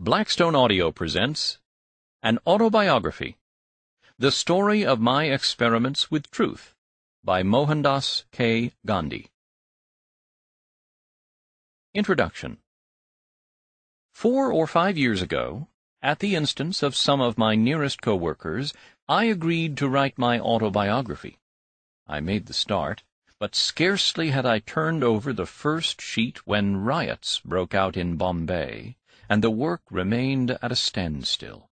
Blackstone Audio presents An Autobiography The Story of My Experiments with Truth by Mohandas K. Gandhi. Introduction Four or five years ago, at the instance of some of my nearest co-workers, I agreed to write my autobiography. I made the start, but scarcely had I turned over the first sheet when riots broke out in Bombay and the work remained at a standstill.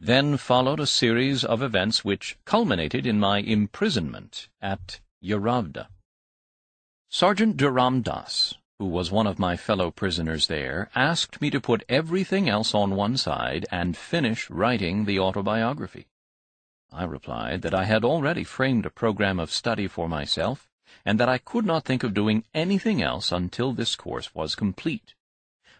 Then followed a series of events which culminated in my imprisonment at Yeravda. Sergeant Jeramdas, who was one of my fellow prisoners there, asked me to put everything else on one side and finish writing the autobiography. I replied that I had already framed a program of study for myself, and that I could not think of doing anything else until this course was complete.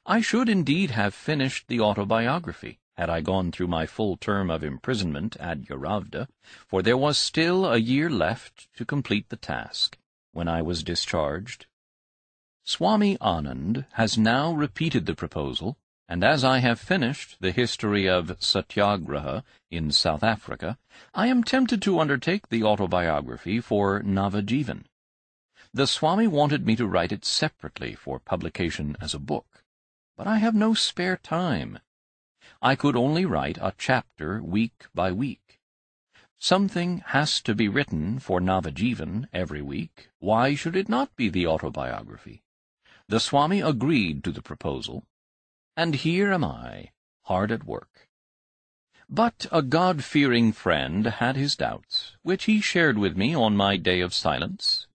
I should indeed have finished the autobiography had I gone through my full term of imprisonment at Yeravda, for there was still a year left to complete the task, when I was discharged. Swami Anand has now repeated the proposal, and as I have finished the history of Satyagraha in South Africa, I am tempted to undertake the autobiography for Navajivan. The Swami wanted me to write it separately for publication as a book but I have no spare time. I could only write a chapter week by week. Something has to be written for Navajivan every week. Why should it not be the autobiography? The Swami agreed to the proposal, and here am I, hard at work. But a God-fearing friend had his doubts, which he shared with me on my day of silence.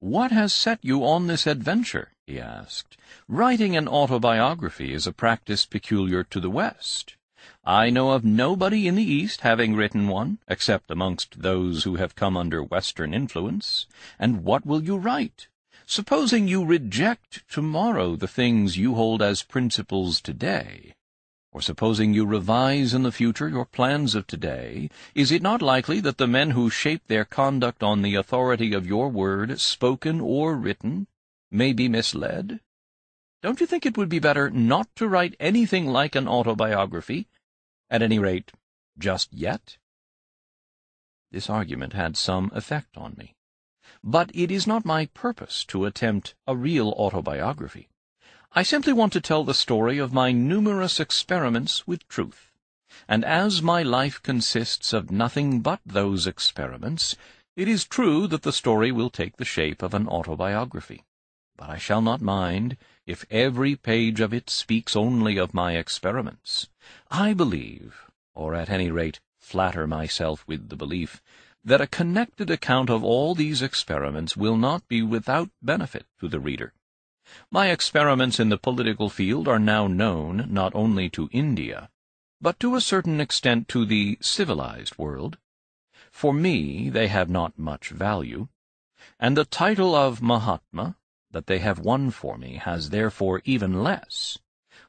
What has set you on this adventure? he asked. Writing an autobiography is a practice peculiar to the West. I know of nobody in the East having written one, except amongst those who have come under Western influence. And what will you write? Supposing you reject tomorrow the things you hold as principles today, or supposing you revise in the future your plans of today, is it not likely that the men who shape their conduct on the authority of your word, spoken or written, may be misled? Don't you think it would be better not to write anything like an autobiography, at any rate, just yet? This argument had some effect on me. But it is not my purpose to attempt a real autobiography. I simply want to tell the story of my numerous experiments with truth. And as my life consists of nothing but those experiments, it is true that the story will take the shape of an autobiography. But I shall not mind if every page of it speaks only of my experiments. I believe, or at any rate flatter myself with the belief, that a connected account of all these experiments will not be without benefit to the reader. My experiments in the political field are now known not only to India, but to a certain extent to the civilized world. For me they have not much value, and the title of Mahatma that they have won for me has therefore even less.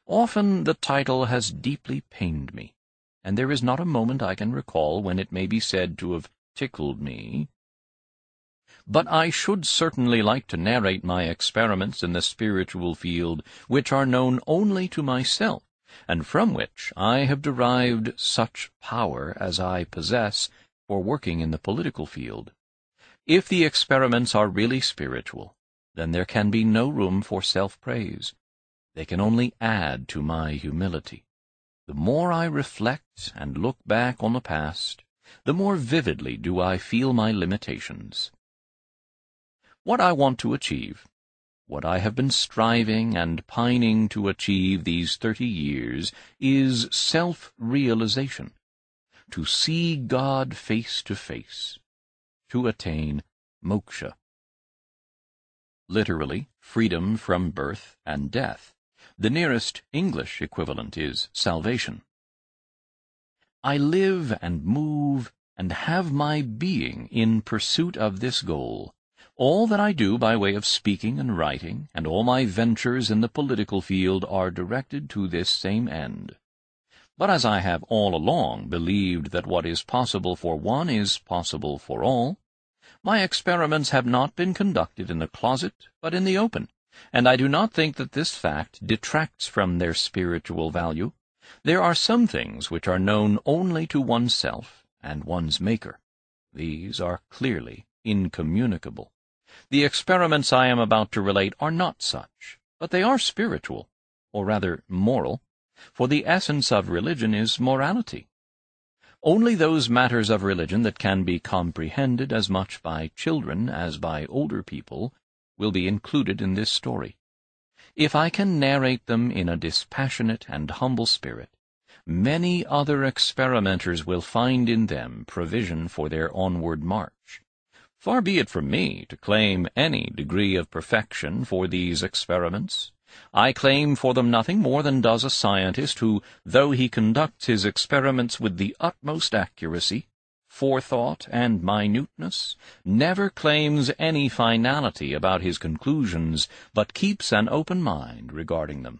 Often the title has deeply pained me, and there is not a moment I can recall when it may be said to have tickled me but I should certainly like to narrate my experiments in the spiritual field, which are known only to myself, and from which I have derived such power as I possess for working in the political field. If the experiments are really spiritual, then there can be no room for self-praise. They can only add to my humility. The more I reflect and look back on the past, the more vividly do I feel my limitations. What I want to achieve, what I have been striving and pining to achieve these thirty years, is self-realization, to see God face to face, to attain moksha. Literally, freedom from birth and death. The nearest English equivalent is salvation. I live and move and have my being in pursuit of this goal, all that I do by way of speaking and writing, and all my ventures in the political field are directed to this same end. But as I have all along believed that what is possible for one is possible for all, my experiments have not been conducted in the closet, but in the open, and I do not think that this fact detracts from their spiritual value. There are some things which are known only to oneself and one's Maker. These are clearly incommunicable. The experiments I am about to relate are not such, but they are spiritual, or rather moral, for the essence of religion is morality. Only those matters of religion that can be comprehended as much by children as by older people will be included in this story. If I can narrate them in a dispassionate and humble spirit, many other experimenters will find in them provision for their onward march. Far be it from me to claim any degree of perfection for these experiments. I claim for them nothing more than does a scientist who, though he conducts his experiments with the utmost accuracy, forethought, and minuteness, never claims any finality about his conclusions, but keeps an open mind regarding them.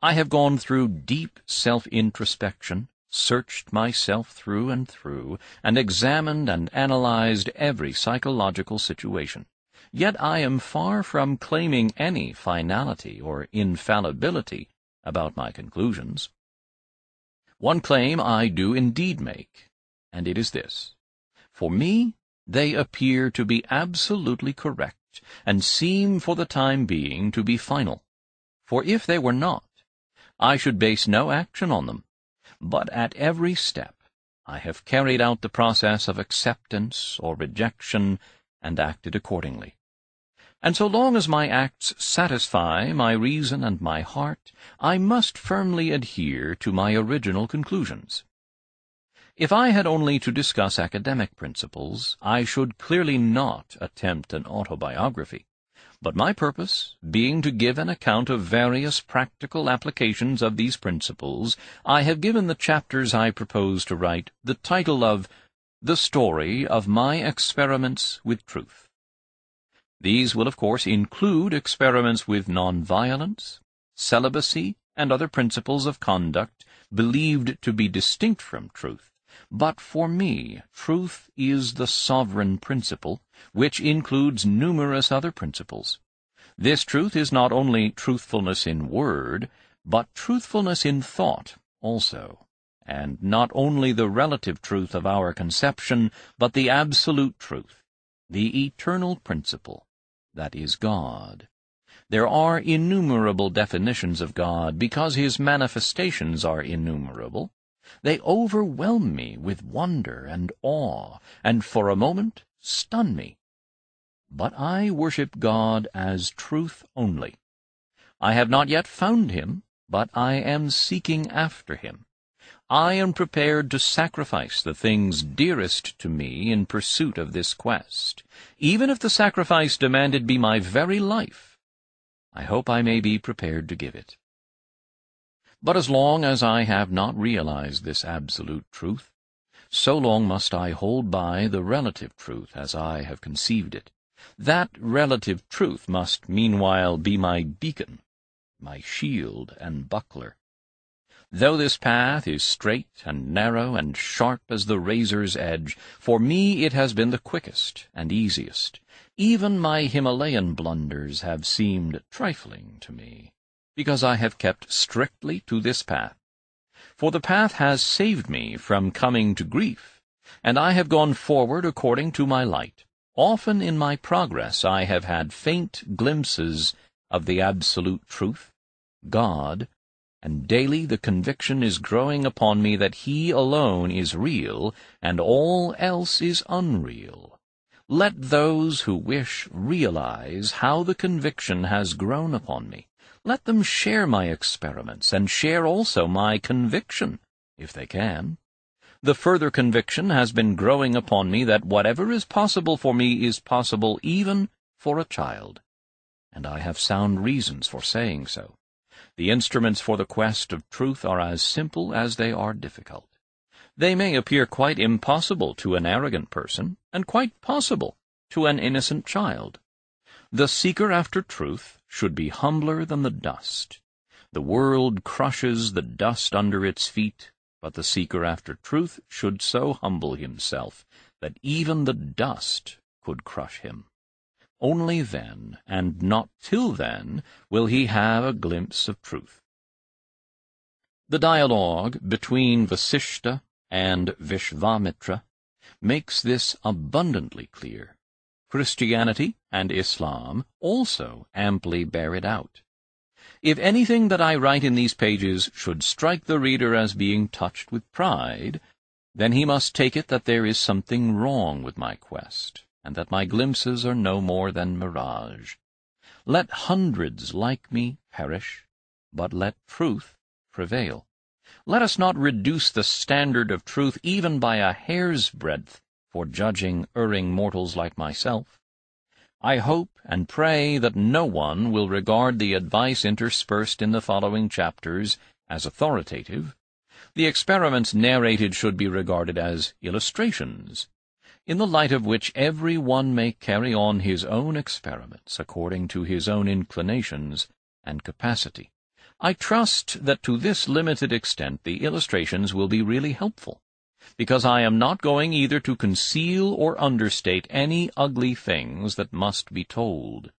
I have gone through deep self-introspection, searched myself through and through, and examined and analyzed every psychological situation. Yet I am far from claiming any finality or infallibility about my conclusions. One claim I do indeed make, and it is this. For me, they appear to be absolutely correct, and seem for the time being to be final. For if they were not, I should base no action on them but at every step I have carried out the process of acceptance or rejection and acted accordingly. And so long as my acts satisfy my reason and my heart, I must firmly adhere to my original conclusions. If I had only to discuss academic principles, I should clearly not attempt an autobiography but my purpose being to give an account of various practical applications of these principles, I have given the chapters I propose to write the title of The Story of My Experiments with Truth. These will of course include experiments with nonviolence, celibacy, and other principles of conduct believed to be distinct from truth, but for me, truth is the sovereign principle, which includes numerous other principles. This truth is not only truthfulness in word, but truthfulness in thought also, and not only the relative truth of our conception, but the absolute truth, the eternal principle, that is God. There are innumerable definitions of God because his manifestations are innumerable, they overwhelm me with wonder and awe, and for a moment stun me. But I worship God as truth only. I have not yet found him, but I am seeking after him. I am prepared to sacrifice the things dearest to me in pursuit of this quest, even if the sacrifice demanded be my very life. I hope I may be prepared to give it. But as long as I have not realized this absolute truth, so long must I hold by the relative truth as I have conceived it. That relative truth must meanwhile be my beacon, my shield and buckler. Though this path is straight and narrow and sharp as the razor's edge, for me it has been the quickest and easiest. Even my Himalayan blunders have seemed trifling to me because I have kept strictly to this path. For the path has saved me from coming to grief, and I have gone forward according to my light. Often in my progress I have had faint glimpses of the absolute truth, God, and daily the conviction is growing upon me that He alone is real, and all else is unreal. Let those who wish realize how the conviction has grown upon me. Let them share my experiments, and share also my conviction, if they can. The further conviction has been growing upon me that whatever is possible for me is possible even for a child. And I have sound reasons for saying so. The instruments for the quest of truth are as simple as they are difficult. They may appear quite impossible to an arrogant person, and quite possible to an innocent child. The seeker after truth should be humbler than the dust. The world crushes the dust under its feet, but the seeker after truth should so humble himself that even the dust could crush him. only then, and not till then, will he have a glimpse of truth. The dialogue between Vasishta and Vishvamitra makes this abundantly clear. Christianity and Islam also amply bear it out. If anything that I write in these pages should strike the reader as being touched with pride, then he must take it that there is something wrong with my quest, and that my glimpses are no more than mirage. Let hundreds like me perish, but let truth prevail. Let us not reduce the standard of truth even by a hair's breadth for judging erring mortals like myself. I hope and pray that no one will regard the advice interspersed in the following chapters as authoritative. The experiments narrated should be regarded as illustrations, in the light of which every one may carry on his own experiments according to his own inclinations and capacity. I trust that to this limited extent the illustrations will be really helpful because I am not going either to conceal or understate any ugly things that must be told.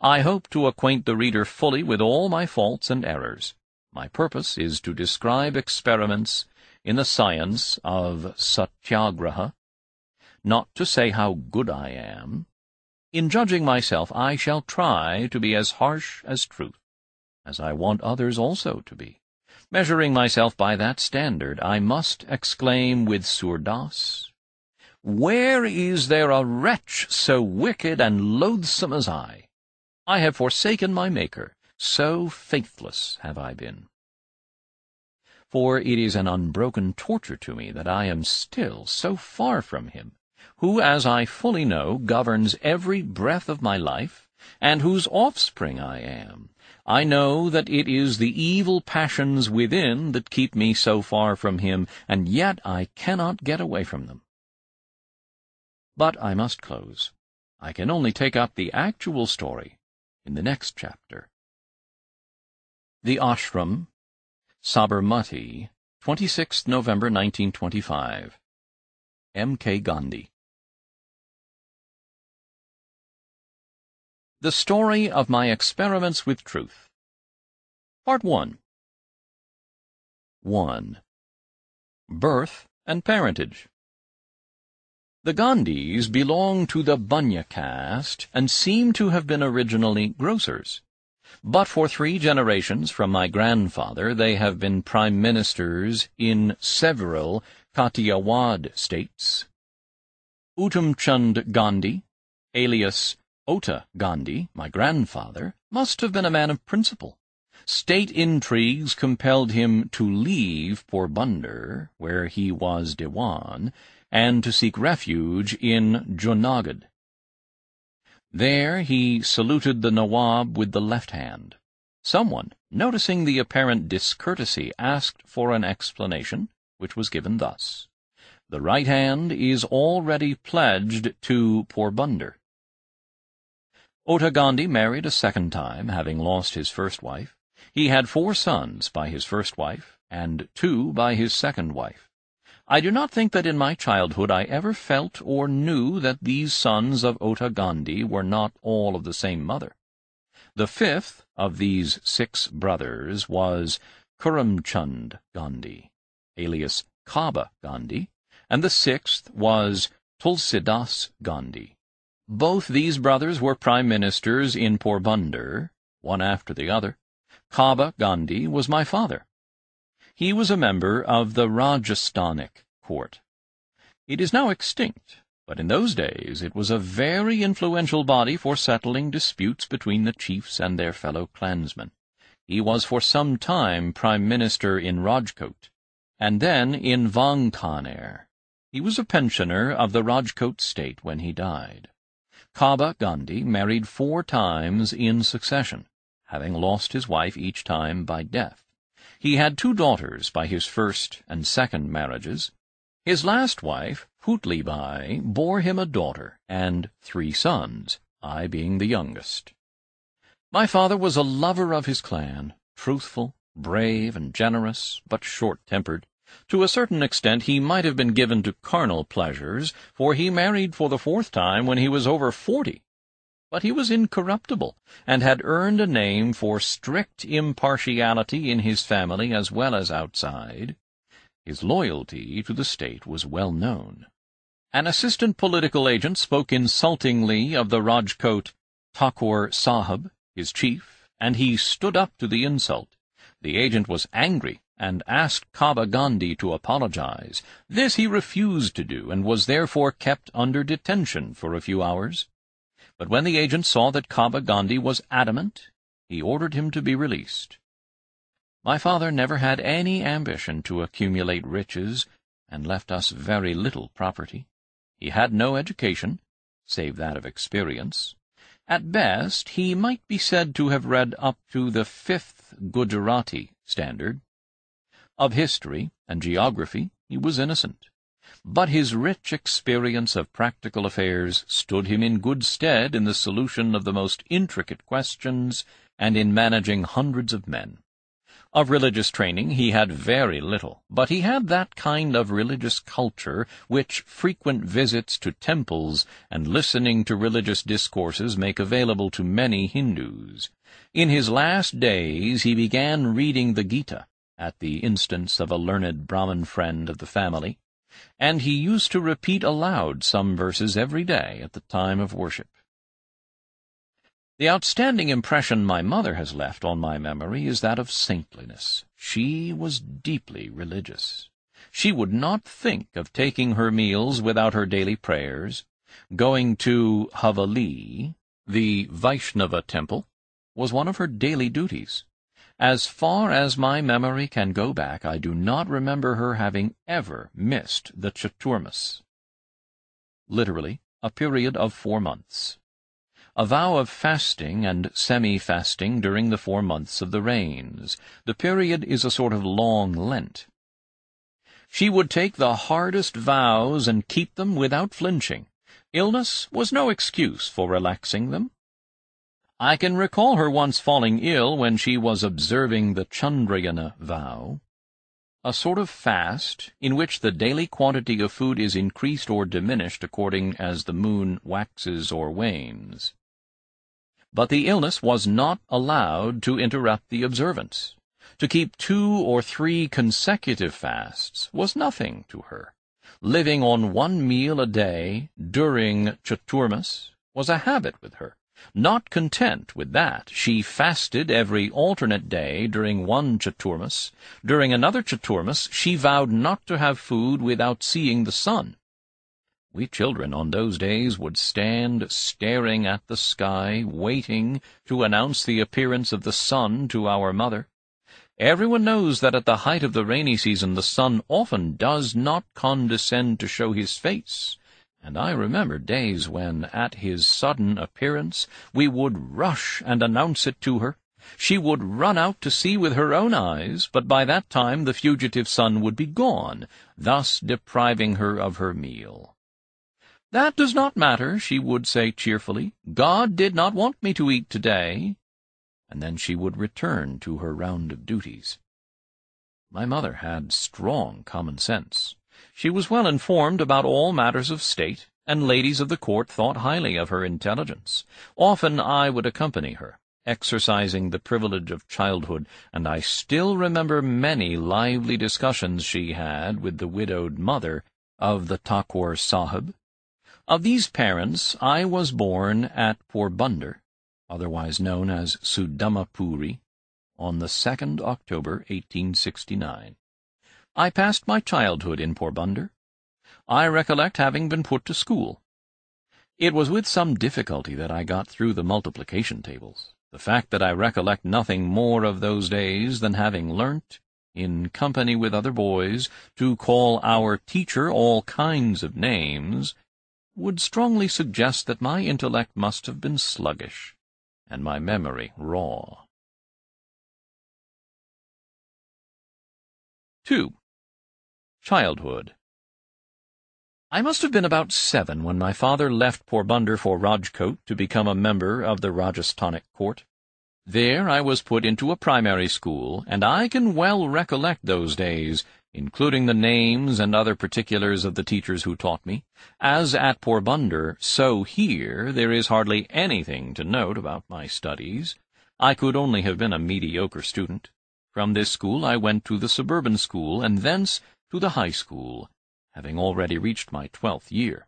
I hope to acquaint the reader fully with all my faults and errors. My purpose is to describe experiments in the science of satyagraha, not to say how good I am. In judging myself, I shall try to be as harsh as truth, as I want others also to be. Measuring myself by that standard, I must exclaim with Surdas, Where is there a wretch so wicked and loathsome as I? I have forsaken my Maker, so faithless have I been. For it is an unbroken torture to me that I am still so far from him, who, as I fully know, governs every breath of my life, and whose offspring I am, I know that it is the evil passions within that keep me so far from him, and yet I cannot get away from them. But I must close. I can only take up the actual story in the next chapter. The Ashram, Sabarmati, 26th November 1925. M. K. Gandhi. The Story of My Experiments with Truth Part 1 1. Birth and Parentage The Gandhis belong to the Bunya caste and seem to have been originally grocers. But for three generations from my grandfather they have been prime ministers in several Kathiawad states. Uttam Chand Gandhi, alias Ota Gandhi, my grandfather, must have been a man of principle. State intrigues compelled him to leave Porbandar, where he was Dewan, and to seek refuge in Junagadh. There he saluted the Nawab with the left hand. Someone, noticing the apparent discourtesy, asked for an explanation, which was given thus. The right hand is already pledged to Porbandar. Ota Gandhi married a second time, having lost his first wife. He had four sons by his first wife, and two by his second wife. I do not think that in my childhood I ever felt or knew that these sons of Ota Gandhi were not all of the same mother. The fifth of these six brothers was Karamchand Gandhi, alias Kaba Gandhi, and the sixth was Tulsidas Gandhi. Both these brothers were prime ministers in Porbandar, one after the other. Kaba Gandhi was my father. He was a member of the Rajasthanic court. It is now extinct, but in those days it was a very influential body for settling disputes between the chiefs and their fellow clansmen. He was for some time prime minister in Rajkot, and then in Vankaner. He was a pensioner of the Rajkot state when he died. Kaba Gandhi married four times in succession, having lost his wife each time by death. He had two daughters by his first and second marriages. His last wife, Putlibai, bore him a daughter and three sons, I being the youngest. My father was a lover of his clan, truthful, brave, and generous, but short-tempered. To a certain extent he might have been given to carnal pleasures, for he married for the fourth time when he was over forty. but he was incorruptible, and had earned a name for strict impartiality in his family as well as outside. His loyalty to the state was well known. An assistant political agent spoke insultingly of the Rajkot Thakur Sahib, his chief, and he stood up to the insult. The agent was angry and asked Kaba Gandhi to apologize. This he refused to do, and was therefore kept under detention for a few hours. But when the agent saw that Kaba Gandhi was adamant, he ordered him to be released. My father never had any ambition to accumulate riches, and left us very little property. He had no education, save that of experience. At best, he might be said to have read up to the fifth Gujarati standard. Of history and geography he was innocent, but his rich experience of practical affairs stood him in good stead in the solution of the most intricate questions and in managing hundreds of men. Of religious training he had very little, but he had that kind of religious culture which frequent visits to temples and listening to religious discourses make available to many Hindus. In his last days he began reading the Gita, at the instance of a learned Brahmin friend of the family, and he used to repeat aloud some verses every day at the time of worship. The outstanding impression my mother has left on my memory is that of saintliness. She was deeply religious. She would not think of taking her meals without her daily prayers. Going to Haveli, the Vaishnava temple, was one of her daily duties. As far as my memory can go back, I do not remember her having ever missed the Chaturmas. Literally, a period of four months a vow of fasting and semi-fasting during the four months of the rains. The period is a sort of long Lent. She would take the hardest vows and keep them without flinching. Illness was no excuse for relaxing them. I can recall her once falling ill when she was observing the Chandrayana vow, a sort of fast in which the daily quantity of food is increased or diminished according as the moon waxes or wanes but the illness was not allowed to interrupt the observance. To keep two or three consecutive fasts was nothing to her. Living on one meal a day during Chaturmas was a habit with her. Not content with that, she fasted every alternate day during one Chaturmas. During another Chaturmas, she vowed not to have food without seeing the sun. We children on those days would stand staring at the sky, waiting to announce the appearance of the sun to our mother. Everyone knows that at the height of the rainy season the sun often does not condescend to show his face, and I remember days when, at his sudden appearance, we would rush and announce it to her. She would run out to see with her own eyes, but by that time the fugitive sun would be gone, thus depriving her of her meal. That does not matter, she would say cheerfully. God did not want me to eat today. And then she would return to her round of duties. My mother had strong common sense. She was well informed about all matters of state, and ladies of the court thought highly of her intelligence. Often I would accompany her, exercising the privilege of childhood, and I still remember many lively discussions she had with the widowed mother of the Thakur Sahib, of these parents, I was born at Porbandar, otherwise known as Sudamapuri, on the 2nd October 1869. I passed my childhood in Porbandar. I recollect having been put to school. It was with some difficulty that I got through the multiplication tables. The fact that I recollect nothing more of those days than having learnt, in company with other boys, to call our teacher all kinds of names, would strongly suggest that my intellect must have been sluggish, and my memory raw. 2. Childhood I must have been about seven when my father left Porbandar for Rajkot to become a member of the Rajasthanic court. There I was put into a primary school, and I can well recollect those days including the names and other particulars of the teachers who taught me. As at Porbandar, so here there is hardly anything to note about my studies. I could only have been a mediocre student. From this school I went to the suburban school, and thence to the high school, having already reached my twelfth year.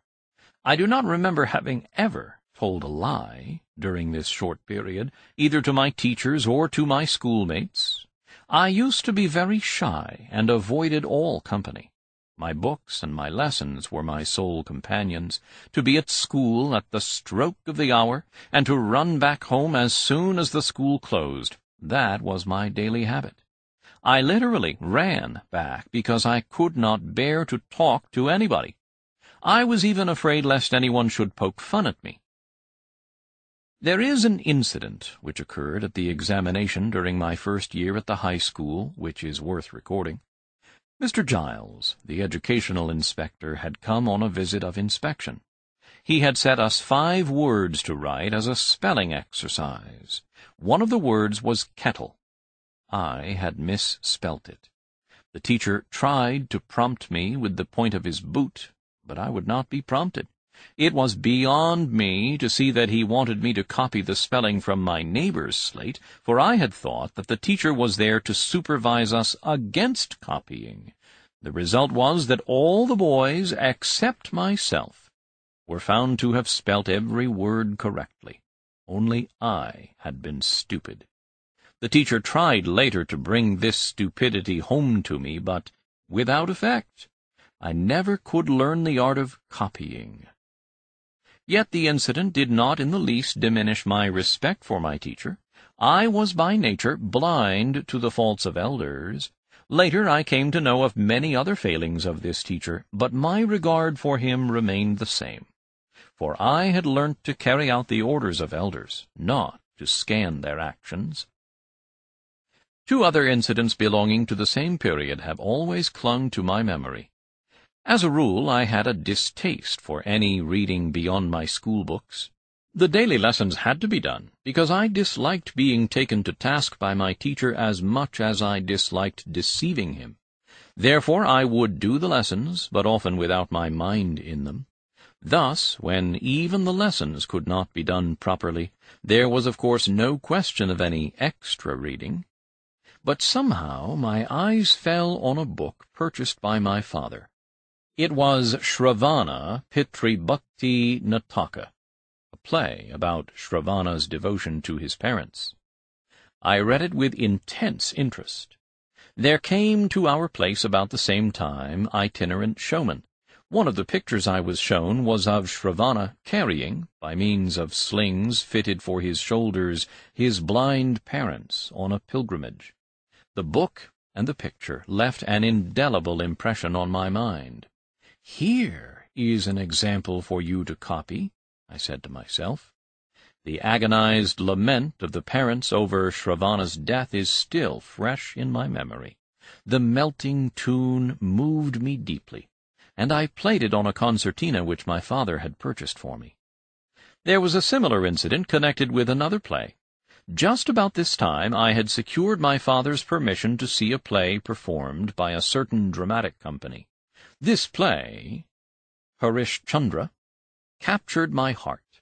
I do not remember having ever told a lie during this short period, either to my teachers or to my schoolmates. I used to be very shy and avoided all company. My books and my lessons were my sole companions, to be at school at the stroke of the hour, and to run back home as soon as the school closed. That was my daily habit. I literally ran back because I could not bear to talk to anybody. I was even afraid lest anyone should poke fun at me. There is an incident which occurred at the examination during my first year at the high school which is worth recording. Mr. Giles, the educational inspector, had come on a visit of inspection. He had set us five words to write as a spelling exercise. One of the words was kettle. I had misspelt it. The teacher tried to prompt me with the point of his boot, but I would not be prompted. It was beyond me to see that he wanted me to copy the spelling from my neighbor's slate, for I had thought that the teacher was there to supervise us against copying. The result was that all the boys, except myself, were found to have spelt every word correctly. Only I had been stupid. The teacher tried later to bring this stupidity home to me, but without effect. I never could learn the art of copying. Yet the incident did not in the least diminish my respect for my teacher. I was by nature blind to the faults of elders. Later I came to know of many other failings of this teacher, but my regard for him remained the same. For I had learnt to carry out the orders of elders, not to scan their actions. Two other incidents belonging to the same period have always clung to my memory. As a rule, I had a distaste for any reading beyond my school books. The daily lessons had to be done, because I disliked being taken to task by my teacher as much as I disliked deceiving him. Therefore I would do the lessons, but often without my mind in them. Thus, when even the lessons could not be done properly, there was of course no question of any extra reading. But somehow my eyes fell on a book purchased by my father. It was Shravana Pitribhakti Nataka, a play about Shravana's devotion to his parents. I read it with intense interest. There came to our place about the same time itinerant showmen. One of the pictures I was shown was of Shravana carrying, by means of slings fitted for his shoulders, his blind parents on a pilgrimage. The book and the picture left an indelible impression on my mind. Here is an example for you to copy, I said to myself. The agonized lament of the parents over Shravana's death is still fresh in my memory. The melting tune moved me deeply, and I played it on a concertina which my father had purchased for me. There was a similar incident connected with another play. Just about this time I had secured my father's permission to see a play performed by a certain dramatic company. This play, Harishchandra, captured my heart.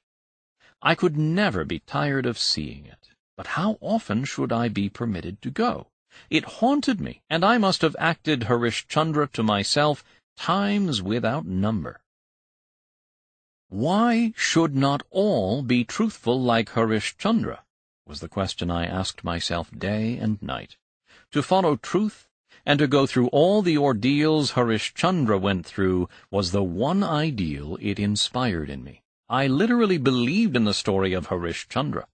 I could never be tired of seeing it, but how often should I be permitted to go? It haunted me, and I must have acted Harishchandra to myself times without number. Why should not all be truthful like Harishchandra? Was the question I asked myself day and night. To follow truth and to go through all the ordeals Harishchandra went through was the one ideal it inspired in me. I literally believed in the story of Harishchandra.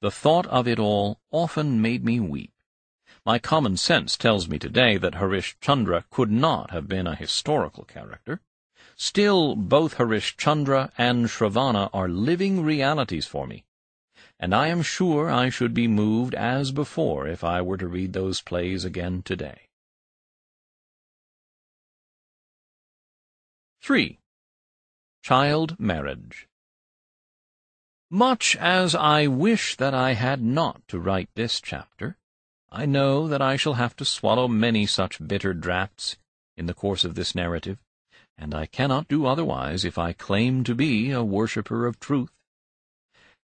The thought of it all often made me weep. My common sense tells me today that Harishchandra could not have been a historical character. Still, both Harishchandra and Shravana are living realities for me, and I am sure I should be moved as before if I were to read those plays again today. 3. Child Marriage Much as I wish that I had not to write this chapter, I know that I shall have to swallow many such bitter draughts in the course of this narrative, and I cannot do otherwise if I claim to be a worshipper of truth.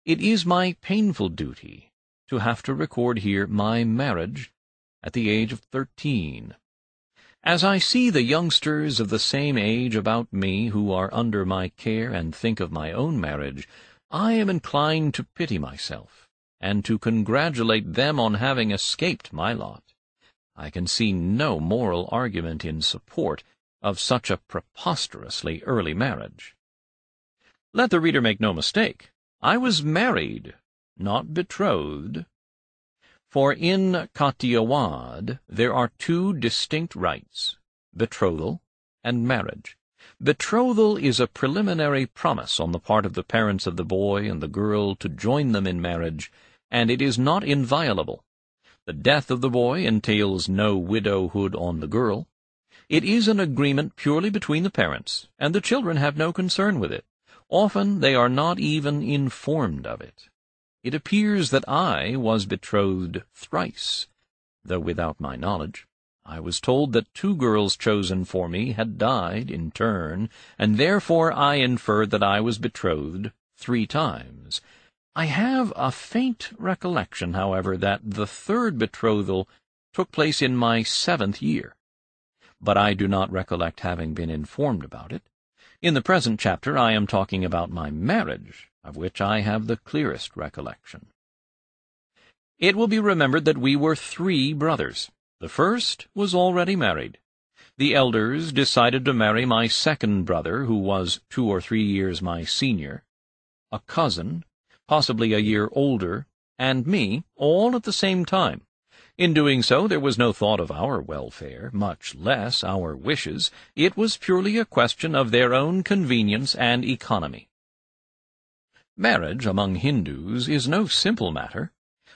It is my painful duty to have to record here my marriage at the age of thirteen. As I see the youngsters of the same age about me who are under my care and think of my own marriage, I am inclined to pity myself, and to congratulate them on having escaped my lot. I can see no moral argument in support of such a preposterously early marriage. Let the reader make no mistake. I was married, not betrothed. For in Kathiawad there are two distinct rites, betrothal and marriage. Betrothal is a preliminary promise on the part of the parents of the boy and the girl to join them in marriage, and it is not inviolable. The death of the boy entails no widowhood on the girl. It is an agreement purely between the parents, and the children have no concern with it. Often they are not even informed of it. It appears that I was betrothed thrice, though without my knowledge. I was told that two girls chosen for me had died in turn, and therefore I inferred that I was betrothed three times. I have a faint recollection, however, that the third betrothal took place in my seventh year but I do not recollect having been informed about it. In the present chapter I am talking about my marriage, of which I have the clearest recollection. It will be remembered that we were three brothers. The first was already married. The elders decided to marry my second brother, who was two or three years my senior, a cousin, possibly a year older, and me, all at the same time. In doing so, there was no thought of our welfare, much less our wishes. It was purely a question of their own convenience and economy. Marriage among Hindus is no simple matter.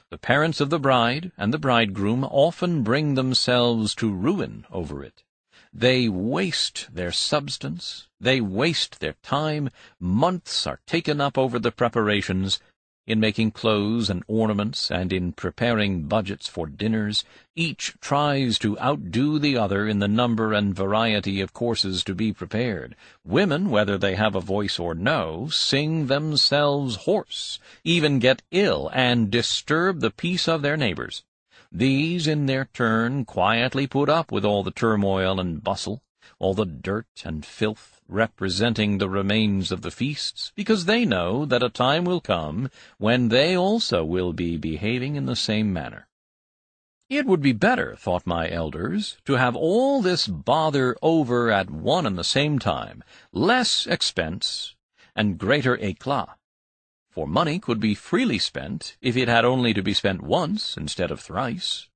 The parents of the bride and the bridegroom often bring themselves to ruin over it. They waste their substance, they waste their time, months are taken up over the preparations, in making clothes and ornaments, and in preparing budgets for dinners, each tries to outdo the other in the number and variety of courses to be prepared. Women, whether they have a voice or no, sing themselves hoarse, even get ill, and disturb the peace of their neighbors. These, in their turn, quietly put up with all the turmoil and bustle, all the dirt and filth, representing the remains of the feasts, because they know that a time will come when they also will be behaving in the same manner. It would be better, thought my elders, to have all this bother over at one and the same time, less expense, and greater éclat. For money could be freely spent if it had only to be spent once instead of thrice.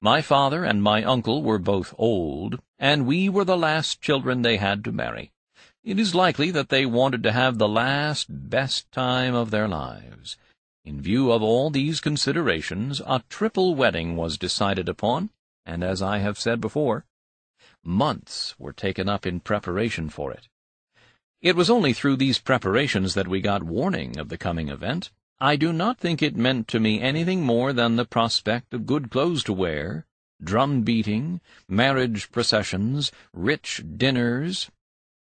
My father and my uncle were both old, and we were the last children they had to marry. It is likely that they wanted to have the last, best time of their lives. In view of all these considerations, a triple wedding was decided upon, and as I have said before, months were taken up in preparation for it. It was only through these preparations that we got warning of the coming event. I do not think it meant to me anything more than the prospect of good clothes to wear, drum beating, marriage processions, rich dinners,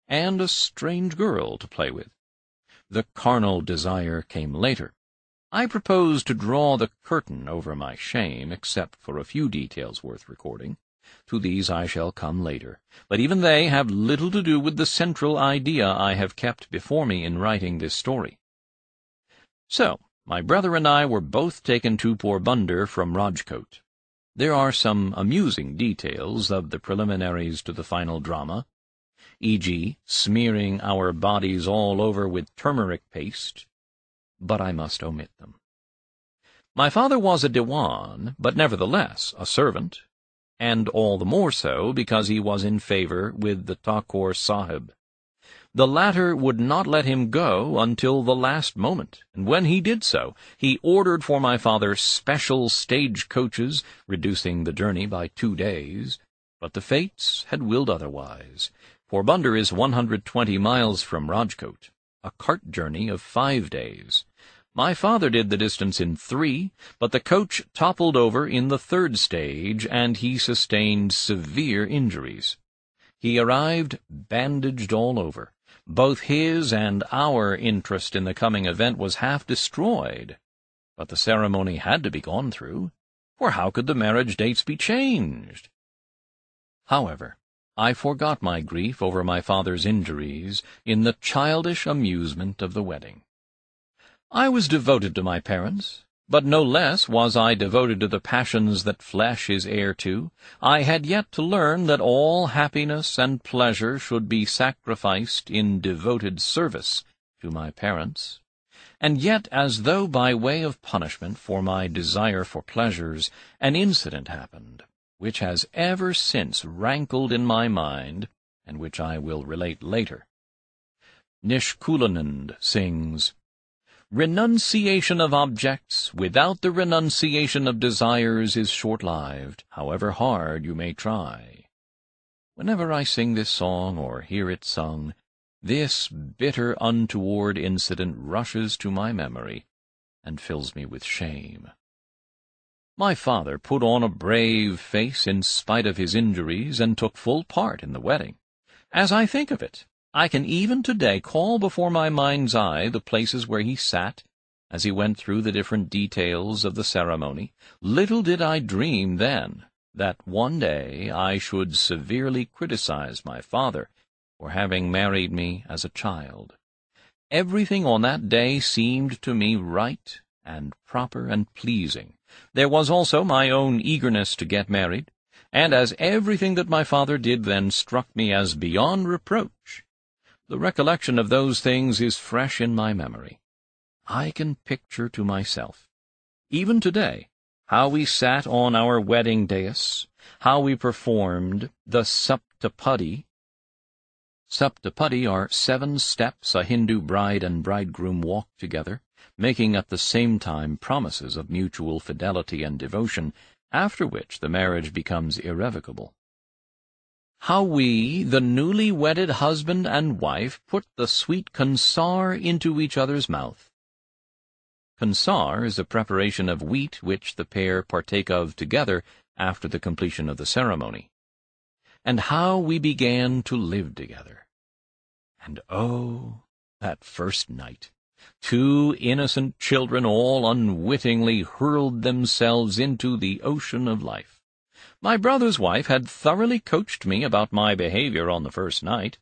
and a strange girl to play with. The carnal desire came later. I propose to draw the curtain over my shame, except for a few details worth recording. To these I shall come later, but even they have little to do with the central idea I have kept before me in writing this story. So, my brother and I were both taken to Porbandar from Rajkot. There are some amusing details of the preliminaries to the final drama, e.g., smearing our bodies all over with turmeric paste, but I must omit them. My father was a Dewan, but nevertheless a servant, and all the more so because he was in favour with the Thakur Sahib. The latter would not let him go until the last moment, and when he did so, he ordered for my father special stage coaches, reducing the journey by two days. But the fates had willed otherwise. Porbandar is 120 miles from Rajkot, a cart journey of five days. My father did the distance in three, but the coach toppled over in the third stage, and he sustained severe injuries. He arrived bandaged all over. Both his and our interest in the coming event was half destroyed. But the ceremony had to be gone through, for how could the marriage dates be changed? However, I forgot my grief over my father's injuries in the childish amusement of the wedding. I was devoted to my parents, but no less was I devoted to the passions that flesh is heir to. I had yet to learn that all happiness and pleasure should be sacrificed in devoted service to my parents. And yet, as though by way of punishment for my desire for pleasures, an incident happened which has ever since rankled in my mind, and which I will relate later. Nishkulanand sings, Renunciation of objects without the renunciation of desires is short-lived, however hard you may try. Whenever I sing this song or hear it sung, this bitter untoward incident rushes to my memory and fills me with shame. My father put on a brave face in spite of his injuries and took full part in the wedding. As I think of it, I can even today call before my mind's eye the places where he sat as he went through the different details of the ceremony. Little did I dream then that one day I should severely criticize my father for having married me as a child. Everything on that day seemed to me right and proper and pleasing. There was also my own eagerness to get married, and as everything that my father did then struck me as beyond reproach, the recollection of those things is fresh in my memory. I can picture to myself, even today, how we sat on our wedding dais, how we performed the Saptapadi. Saptapadi are seven steps a Hindu bride and bridegroom walk together, making at the same time promises of mutual fidelity and devotion, after which the marriage becomes irrevocable. How we, the newly wedded husband and wife, put the sweet kansar into each other's mouth. Kansar is a preparation of wheat which the pair partake of together after the completion of the ceremony. And how we began to live together. And oh, that first night! Two innocent children all unwittingly hurled themselves into the ocean of life. My brother's wife had thoroughly coached me about my behavior on the first night.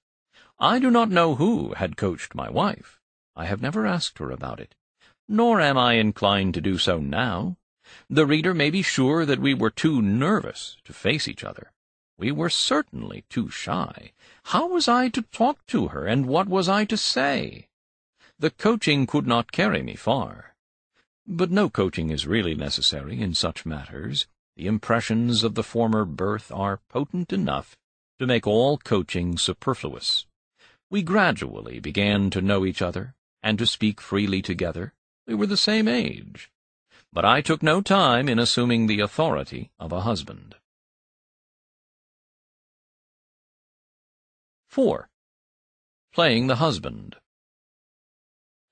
I do not know who had coached my wife. I have never asked her about it. Nor am I inclined to do so now. The reader may be sure that we were too nervous to face each other. We were certainly too shy. How was I to talk to her, and what was I to say? The coaching could not carry me far. But no coaching is really necessary in such matters. The impressions of the former birth are potent enough to make all coaching superfluous. We gradually began to know each other, and to speak freely together. We were the same age. But I took no time in assuming the authority of a husband. 4. Playing the husband.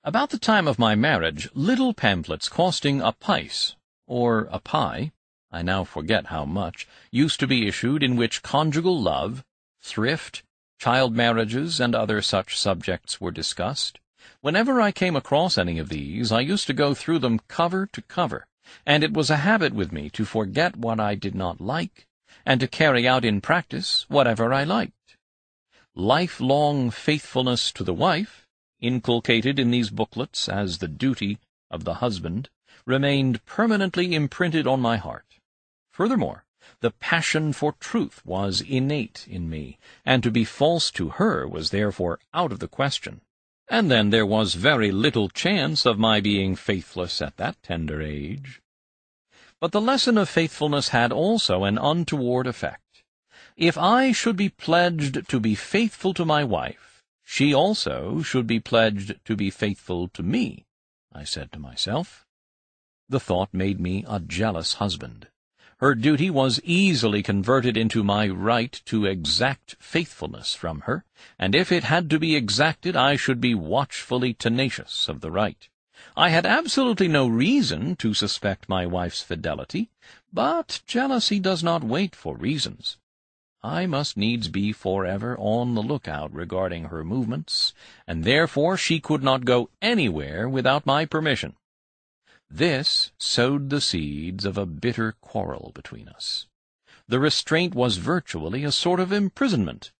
About the time of my marriage, little pamphlets costing a pice, or a pie, I now forget how much, used to be issued in which conjugal love, thrift, child marriages, and other such subjects were discussed. Whenever I came across any of these, I used to go through them cover to cover, and it was a habit with me to forget what I did not like, and to carry out in practice whatever I liked. Lifelong faithfulness to the wife, inculcated in these booklets as the duty of the husband, remained permanently imprinted on my heart. Furthermore, the passion for truth was innate in me, and to be false to her was therefore out of the question. And then there was very little chance of my being faithless at that tender age. But the lesson of faithfulness had also an untoward effect. If I should be pledged to be faithful to my wife, she also should be pledged to be faithful to me, I said to myself. The thought made me a jealous husband. Her duty was easily converted into my right to exact faithfulness from her, and if it had to be exacted I should be watchfully tenacious of the right. I had absolutely no reason to suspect my wife's fidelity, but jealousy does not wait for reasons. I must needs be forever on the lookout regarding her movements, and therefore she could not go anywhere without my permission. This sowed the seeds of a bitter quarrel between us. The restraint was virtually a sort of imprisonment,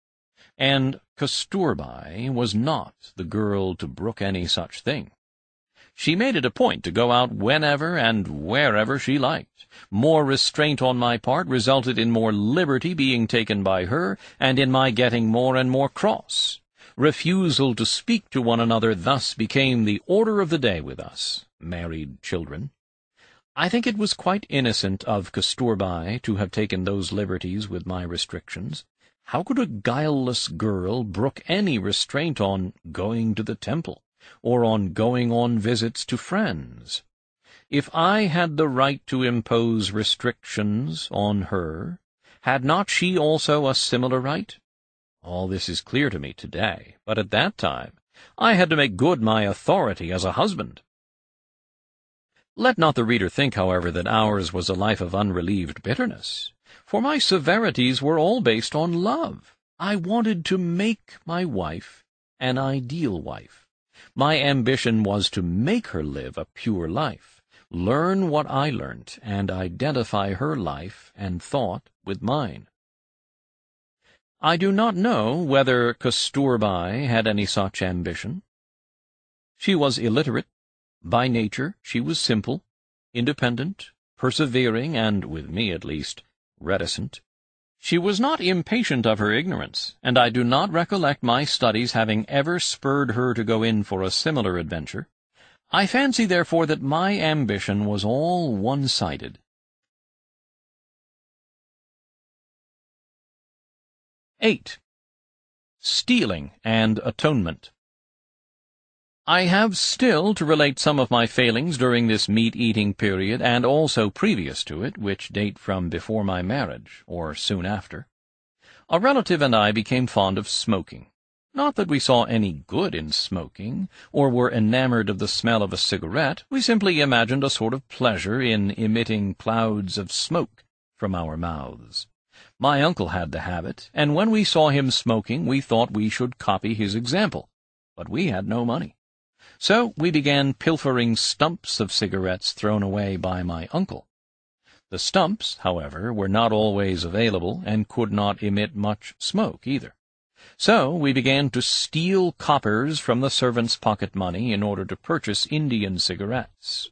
and Kasturbai was not the girl to brook any such thing. She made it a point to go out whenever and wherever she liked. More restraint on my part resulted in more liberty being taken by her, and in my getting more and more cross. Refusal to speak to one another thus became the order of the day with us, married children. I think it was quite innocent of Kasturbai to have taken those liberties with my restrictions. How could a guileless girl brook any restraint on going to the temple? Or on going on visits to friends. If I had the right to impose restrictions on her, had not she also a similar right? All this is clear to me today, but at that time I had to make good my authority as a husband. Let not the reader think, however, that ours was a life of unrelieved bitterness, for my severities were all based on love. I wanted to make my wife an ideal wife. My ambition was to make her live a pure life, learn what I learnt, and identify her life and thought with mine. I do not know whether Kasturbai had any such ambition. She was illiterate. By nature she was simple, independent, persevering, and, with me at least, reticent. She was not impatient of her ignorance, and I do not recollect my studies having ever spurred her to go in for a similar adventure. I fancy, therefore, that my ambition was all one-sided. 8. Stealing and Atonement I have still to relate some of my failings during this meat-eating period, and also previous to it, which date from before my marriage, or soon after. A relative and I became fond of smoking. Not that we saw any good in smoking, or were enamored of the smell of a cigarette, we simply imagined a sort of pleasure in emitting clouds of smoke from our mouths. My uncle had the habit, and when we saw him smoking we thought we should copy his example, but we had no money. So we began pilfering stumps of cigarettes thrown away by my uncle. The stumps, however, were not always available, and could not emit much smoke either. So we began to steal coppers from the servants' pocket money in order to purchase Indian cigarettes.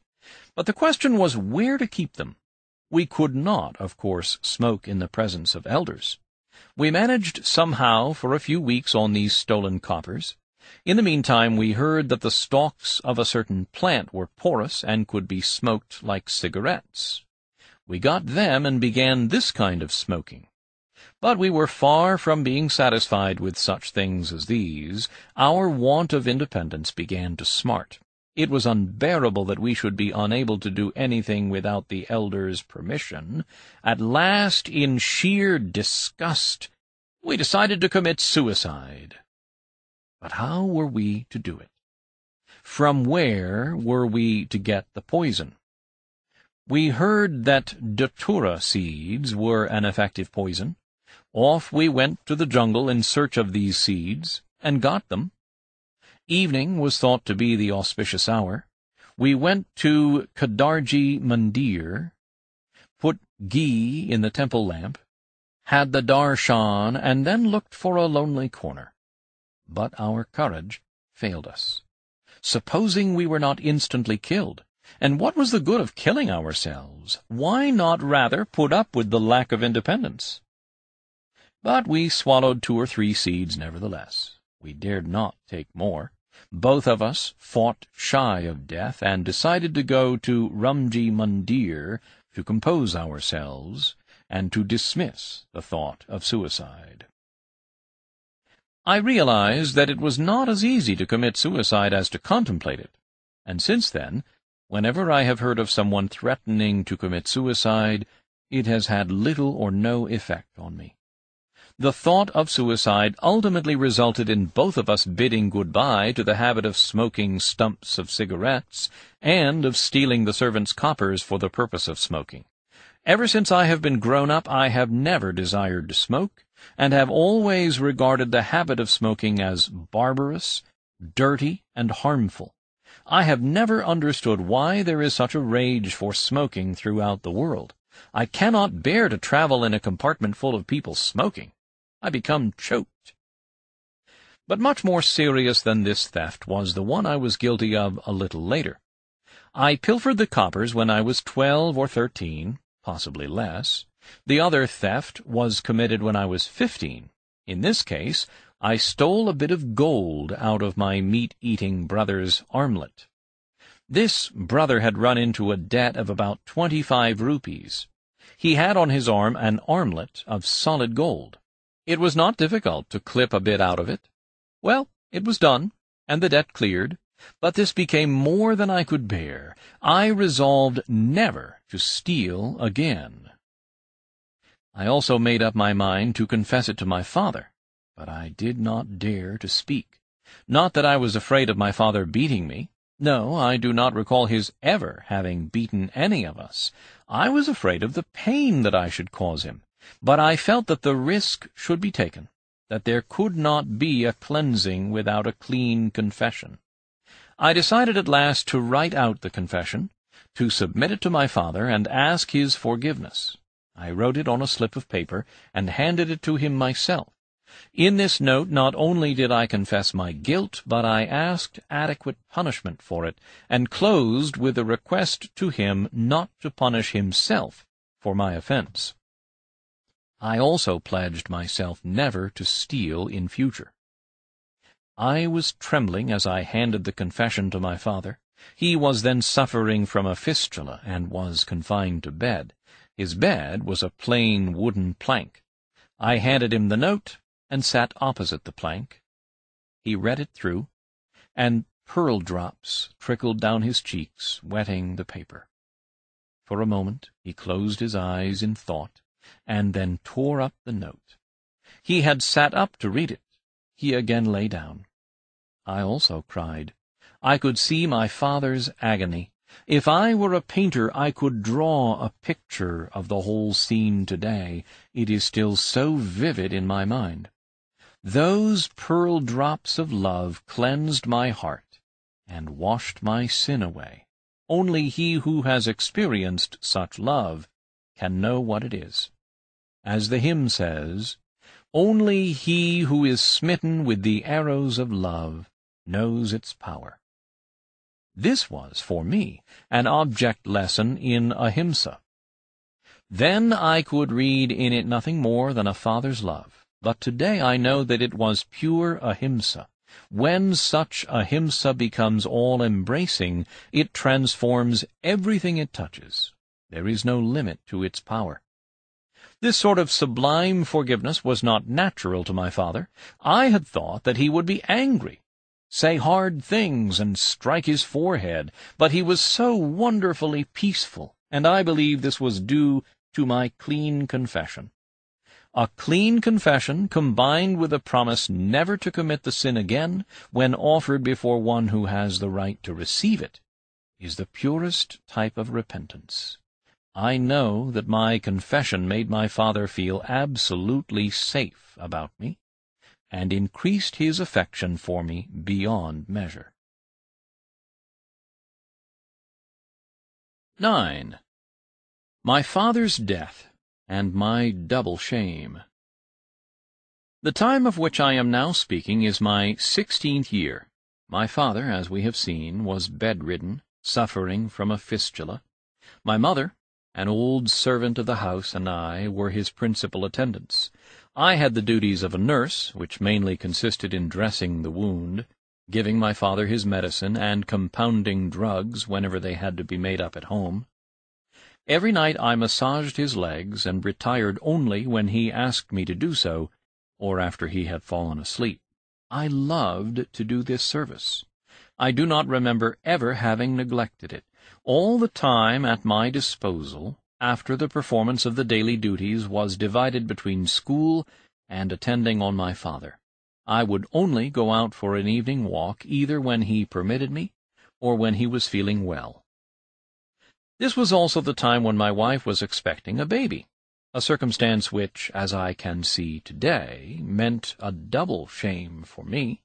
But the question was where to keep them. We could not, of course, smoke in the presence of elders. We managed somehow for a few weeks on these stolen coppers, in the meantime we heard that the stalks of a certain plant were porous and could be smoked like cigarettes. We got them and began this kind of smoking. But we were far from being satisfied with such things as these. Our want of independence began to smart. It was unbearable that we should be unable to do anything without the elder's permission. At last, in sheer disgust, we decided to commit suicide. But how were we to do it? From where were we to get the poison? We heard that datura seeds were an effective poison. Off we went to the jungle in search of these seeds, and got them. Evening was thought to be the auspicious hour. We went to Kedarji Mandir, put ghee in the temple lamp, had the darshan, and then looked for a lonely corner but our courage failed us. Supposing we were not instantly killed, and what was the good of killing ourselves? Why not rather put up with the lack of independence? But we swallowed two or three seeds nevertheless. We dared not take more. Both of us fought shy of death, and decided to go to Ramji Mandir to compose ourselves, and to dismiss the thought of suicide. I realized that it was not as easy to commit suicide as to contemplate it, and since then, whenever I have heard of someone threatening to commit suicide, it has had little or no effect on me. The thought of suicide ultimately resulted in both of us bidding goodbye to the habit of smoking stumps of cigarettes and of stealing the servants' coppers for the purpose of smoking. Ever since I have been grown up, I have never desired to smoke, and have always regarded the habit of smoking as barbarous, dirty, and harmful. I have never understood why there is such a rage for smoking throughout the world. I cannot bear to travel in a compartment full of people smoking. I become choked. But much more serious than this theft was the one I was guilty of a little later. I pilfered the coppers when I was twelve or thirteen, possibly less. The other theft was committed when I was fifteen. In this case, I stole a bit of gold out of my meat-eating brother's armlet. This brother had run into a debt of about twenty-five rupees. He had on his arm an armlet of solid gold. It was not difficult to clip a bit out of it. Well, it was done, and the debt cleared, but this became more than I could bear. I resolved never to steal again. I also made up my mind to confess it to my father but I did not dare to speak. Not that I was afraid of my father beating me. No, I do not recall his ever having beaten any of us. I was afraid of the pain that I should cause him, but I felt that the risk should be taken, that there could not be a cleansing without a clean confession. I decided at last to write out the confession, to submit it to my father, and ask his forgiveness. I wrote it on a slip of paper, and handed it to him myself. In this note not only did I confess my guilt, but I asked adequate punishment for it, and closed with a request to him not to punish himself for my offense. I also pledged myself never to steal in future. I was trembling as I handed the confession to my father. He was then suffering from a fistula and was confined to bed. His bed was a plain wooden plank. I handed him the note, and sat opposite the plank. He read it through, and pearl drops trickled down his cheeks, wetting the paper. For a moment he closed his eyes in thought, and then tore up the note. He had sat up to read it. He again lay down. I also cried. I could see my father's agony. If I were a painter, I could draw a picture of the whole scene today. It is still so vivid in my mind. Those pearl drops of love cleansed my heart and washed my sin away. Only he who has experienced such love can know what it is. As the hymn says, Only he who is smitten with the arrows of love knows its power. This was, for me, an object lesson in ahimsa. Then I could read in it nothing more than a father's love. But today I know that it was pure ahimsa. When such ahimsa becomes all-embracing, it transforms everything it touches. There is no limit to its power. This sort of sublime forgiveness was not natural to my father. I had thought that he would be angry, say hard things, and strike his forehead, but he was so wonderfully peaceful, and I believe this was due to my clean confession. A clean confession, combined with a promise never to commit the sin again when offered before one who has the right to receive it, is the purest type of repentance. I know that my confession made my father feel absolutely safe about me, and increased his affection for me beyond measure. 9. My father's death and my double shame. The time of which I am now speaking is my sixteenth year. My father, as we have seen, was bedridden, suffering from a fistula. My mother, an old servant of the house, and I were his principal attendants. I had the duties of a nurse, which mainly consisted in dressing the wound, giving my father his medicine, and compounding drugs whenever they had to be made up at home. Every night I massaged his legs, and retired only when he asked me to do so, or after he had fallen asleep. I loved to do this service. I do not remember ever having neglected it. All the time at my disposal, after the performance of the daily duties, was divided between school and attending on my father. I would only go out for an evening walk either when he permitted me, or when he was feeling well. This was also the time when my wife was expecting a baby, a circumstance which, as I can see today, meant a double shame for me.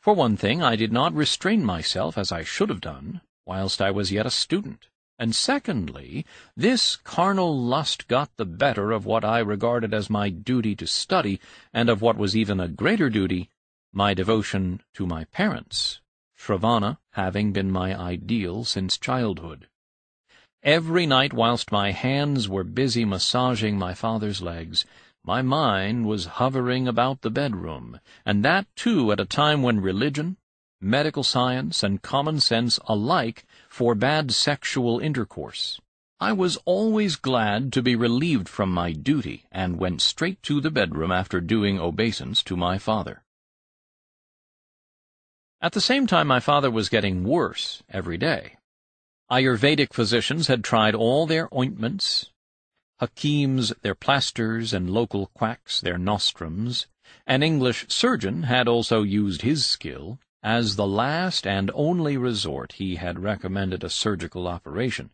For one thing, I did not restrain myself as I should have done, whilst I was yet a student. And secondly, this carnal lust got the better of what I regarded as my duty to study, and of what was even a greater duty, my devotion to my parents, Shravanna having been my ideal since childhood. Every night whilst my hands were busy massaging my father's legs, my mind was hovering about the bedroom, and that too at a time when religion, medical science, and common sense alike forbade sexual intercourse. I was always glad to be relieved from my duty, and went straight to the bedroom after doing obeisance to my father. At the same time my father was getting worse every day. Ayurvedic physicians had tried all their ointments, hakims their plasters, and local quacks their nostrums. An English surgeon had also used his skill. As the last and only resort he had recommended a surgical operation.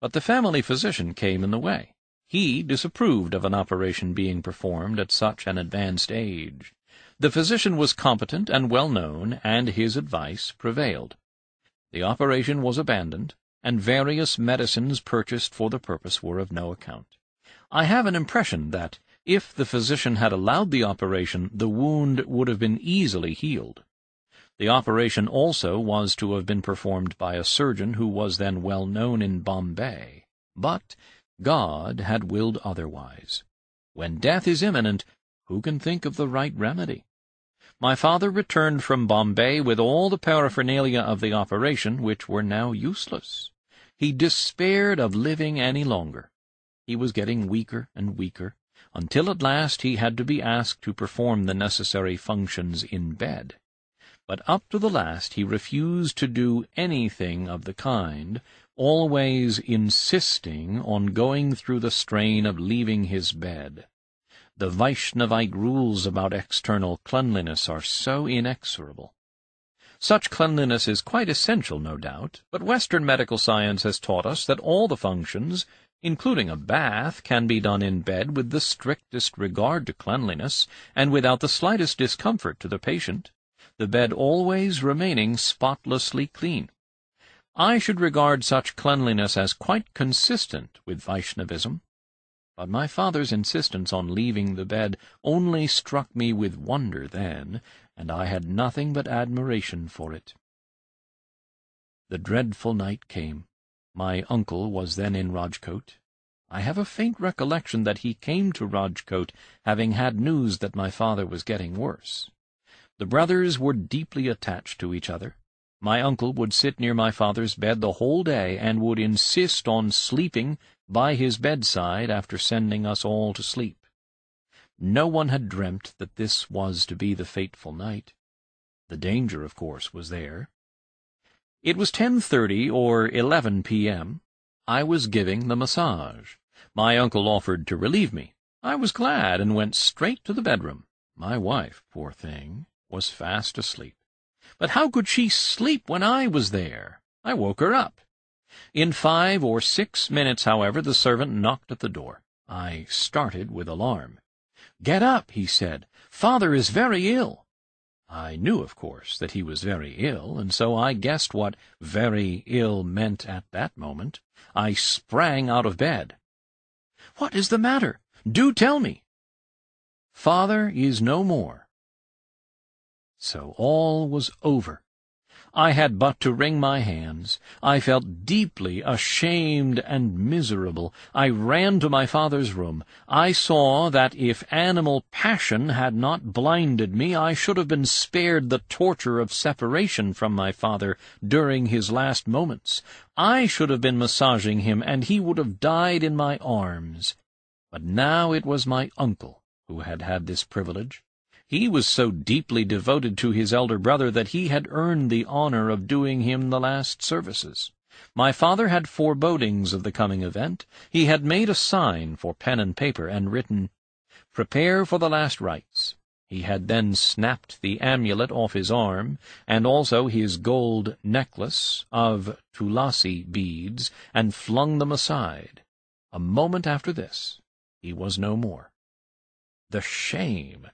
But the family physician came in the way. He disapproved of an operation being performed at such an advanced age. The physician was competent and well known, and his advice prevailed. The operation was abandoned, and various medicines purchased for the purpose were of no account. I have an impression that, if the physician had allowed the operation, the wound would have been easily healed. The operation also was to have been performed by a surgeon who was then well known in Bombay. But God had willed otherwise. When death is imminent, who can think of the right remedy? My father returned from Bombay with all the paraphernalia of the operation, which were now useless. He despaired of living any longer. He was getting weaker and weaker, until at last he had to be asked to perform the necessary functions in bed. But up to the last he refused to do anything of the kind, always insisting on going through the strain of leaving his bed. The Vaishnavite rules about external cleanliness are so inexorable. Such cleanliness is quite essential, no doubt, but Western medical science has taught us that all the functions, including a bath, can be done in bed with the strictest regard to cleanliness, and without the slightest discomfort to the patient, the bed always remaining spotlessly clean. I should regard such cleanliness as quite consistent with Vaishnavism. But my father's insistence on leaving the bed only struck me with wonder then, and I had nothing but admiration for it. The dreadful night came. My uncle was then in Rajkot. I have a faint recollection that he came to Rajkot having had news that my father was getting worse. The brothers were deeply attached to each other. My uncle would sit near my father's bed the whole day and would insist on sleeping by his bedside after sending us all to sleep. No one had dreamt that this was to be the fateful night. The danger, of course, was there. It was 10.30 or 11 p.m. I was giving the massage. My uncle offered to relieve me. I was glad and went straight to the bedroom. My wife, poor thing, was fast asleep. But how could she sleep when I was there? I woke her up. In five or six minutes, however, the servant knocked at the door. I started with alarm. Get up, he said. Father is very ill. I knew, of course, that he was very ill, and so I guessed what very ill meant at that moment. I sprang out of bed. What is the matter? Do tell me. Father is no more. So all was over. I had but to wring my hands. I felt deeply ashamed and miserable. I ran to my father's room. I saw that if animal passion had not blinded me, I should have been spared the torture of separation from my father during his last moments. I should have been massaging him, and he would have died in my arms. But now it was my uncle who had had this privilege. He was so deeply devoted to his elder brother that he had earned the honor of doing him the last services. My father had forebodings of the coming event. He had made a sign for pen and paper, and written, Prepare for the last rites. He had then snapped the amulet off his arm, and also his gold necklace of tulasi beads, and flung them aside. A moment after this, he was no more. The shame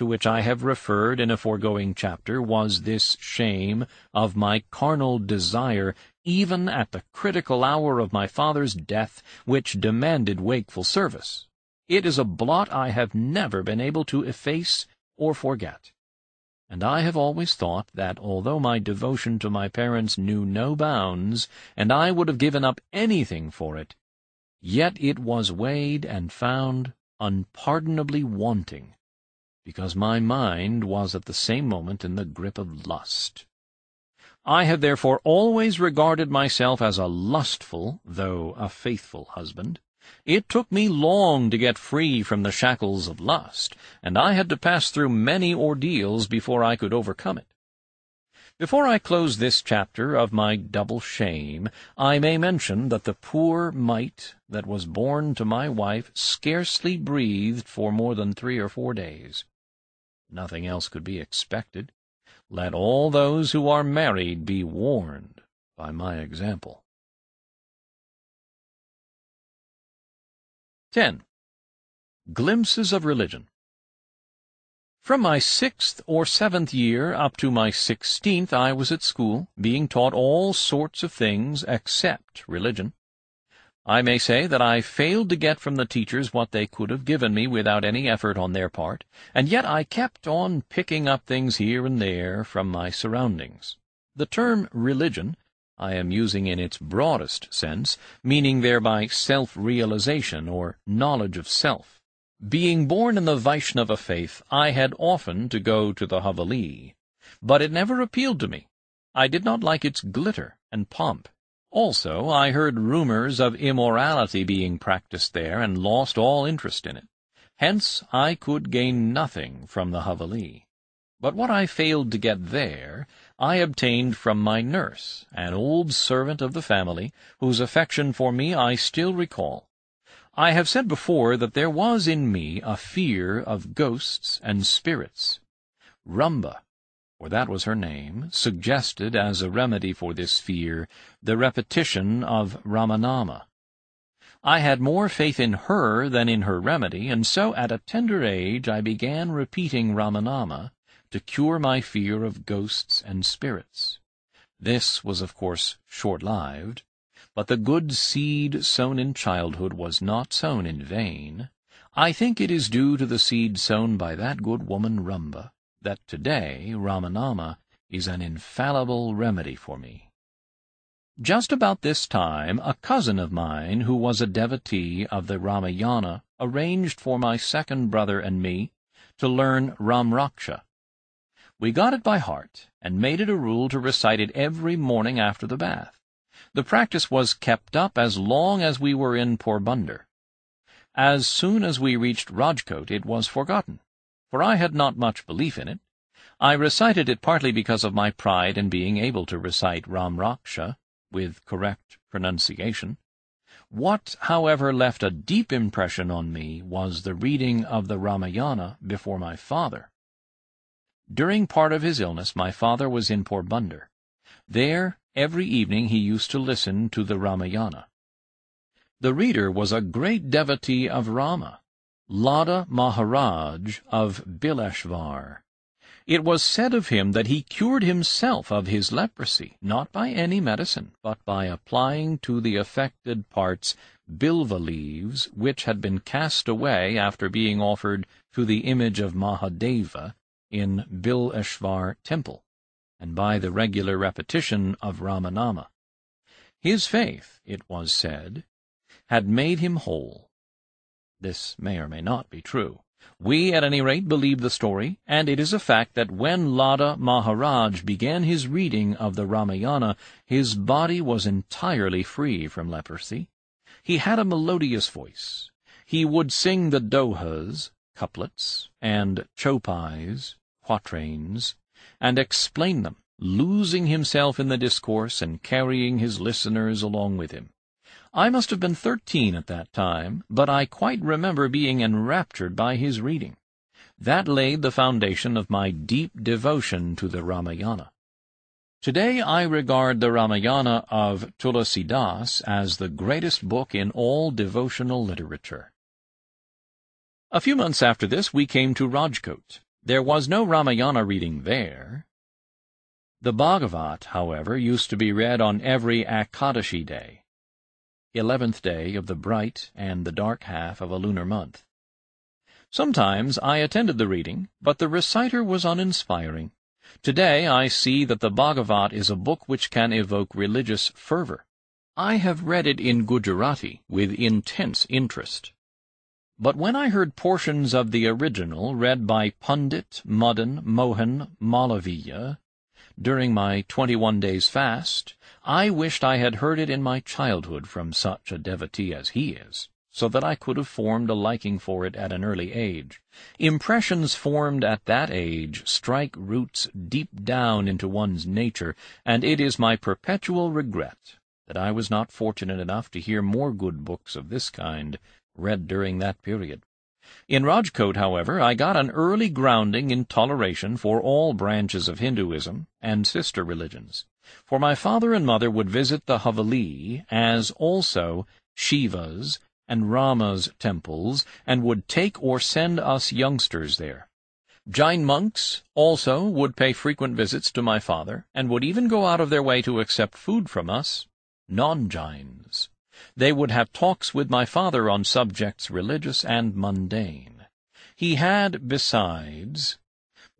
to which I have referred in a foregoing chapter was this shame of my carnal desire, even at the critical hour of my father's death, which demanded wakeful service. It is a blot I have never been able to efface or forget. And I have always thought that although my devotion to my parents knew no bounds, and I would have given up anything for it, yet it was weighed and found unpardonably wanting, because my mind was at the same moment in the grip of lust. I have therefore always regarded myself as a lustful, though a faithful husband. It took me long to get free from the shackles of lust, and I had to pass through many ordeals before I could overcome it. Before I close this chapter of my double shame, I may mention that the poor mite that was born to my wife scarcely breathed for more than three or four days. Nothing else could be expected. Let all those who are married be warned by my example. 10. Glimpses of Religion From my sixth or seventh year up to my sixteenth I was at school, being taught all sorts of things except religion. I may say that I failed to get from the teachers what they could have given me without any effort on their part, and yet I kept on picking up things here and there from my surroundings. The term religion I am using in its broadest sense, meaning thereby self-realization or knowledge of self. Being born in the Vaishnava faith, I had often to go to the Haveli, but it never appealed to me. I did not like its glitter and pomp. Also, I heard rumors of immorality being practiced there and lost all interest in it. Hence, I could gain nothing from the Haveli. But what I failed to get there, I obtained from my nurse, an old servant of the family, whose affection for me I still recall. I have said before that there was in me a fear of ghosts and spirits. Rambha, for that was her name, suggested as a remedy for this fear the repetition of Ramanama. I had more faith in her than in her remedy, and so at a tender age I began repeating Ramanama, to cure my fear of ghosts and spirits. This was, of course, short-lived, but the good seed sown in childhood was not sown in vain. I think it is due to the seed sown by that good woman Rambha that today Ramanama is an infallible remedy for me. Just about this time, a cousin of mine, who was a devotee of the Ramayana, arranged for my second brother and me to learn Ramraksha, we got it by heart, and made it a rule to recite it every morning after the bath. The practice was kept up as long as we were in Porbandar. As soon as we reached Rajkot it was forgotten, for I had not much belief in it. I recited it partly because of my pride in being able to recite Ram Raksha with correct pronunciation. What, however, left a deep impression on me was the reading of the Ramayana before my father. During part of his illness my father was in Porbandar. There, every evening he used to listen to the Ramayana. The reader was a great devotee of Rama, Ladha Maharaj of Bileshwar. It was said of him that he cured himself of his leprosy, not by any medicine, but by applying to the affected parts bilva leaves which had been cast away after being offered to the image of Mahadeva in Bileshwar temple, and by the regular repetition of Ramanama. His faith, it was said, had made him whole. This may or may not be true. We, at any rate, believe the story, and it is a fact that when Ladha Maharaj began his reading of the Ramayana, his body was entirely free from leprosy. He had a melodious voice. He would sing the dohas, couplets, and chopais, quatrains, and explain them, losing himself in the discourse and carrying his listeners along with him. I must have been thirteen at that time, but I quite remember being enraptured by his reading. That laid the foundation of my deep devotion to the Ramayana. Today I regard the Ramayana of Tulasidas as the greatest book in all devotional literature. A few months after this we came to Rajkot. There was no Ramayana reading there. The Bhagavat, however, used to be read on every Ekadashi day, eleventh day of the bright and the dark half of a lunar month. Sometimes I attended the reading, but the reciter was uninspiring. Today I see that the Bhagavat is a book which can evoke religious fervor. I have read it in Gujarati with intense interest. But when I heard portions of the original read by Pundit Madan Mohan Malaviya during my twenty-one days' fast, I wished I had heard it in my childhood from such a devotee as he is so that I could have formed a liking for it at an early age. Impressions formed at that age strike roots deep down into one's nature, and it is my perpetual regret that I was not fortunate enough to hear more good books of this kind read during that period. In Rajkot, however, I got an early grounding in toleration for all branches of Hinduism and sister religions, for my father and mother would visit the Haveli, as also Shiva's and Rama's temples, and would take or send us youngsters there. Jain monks, also, would pay frequent visits to my father, and would even go out of their way to accept food from us, non-Jains. They would have talks with my father on subjects religious and mundane. He had, besides,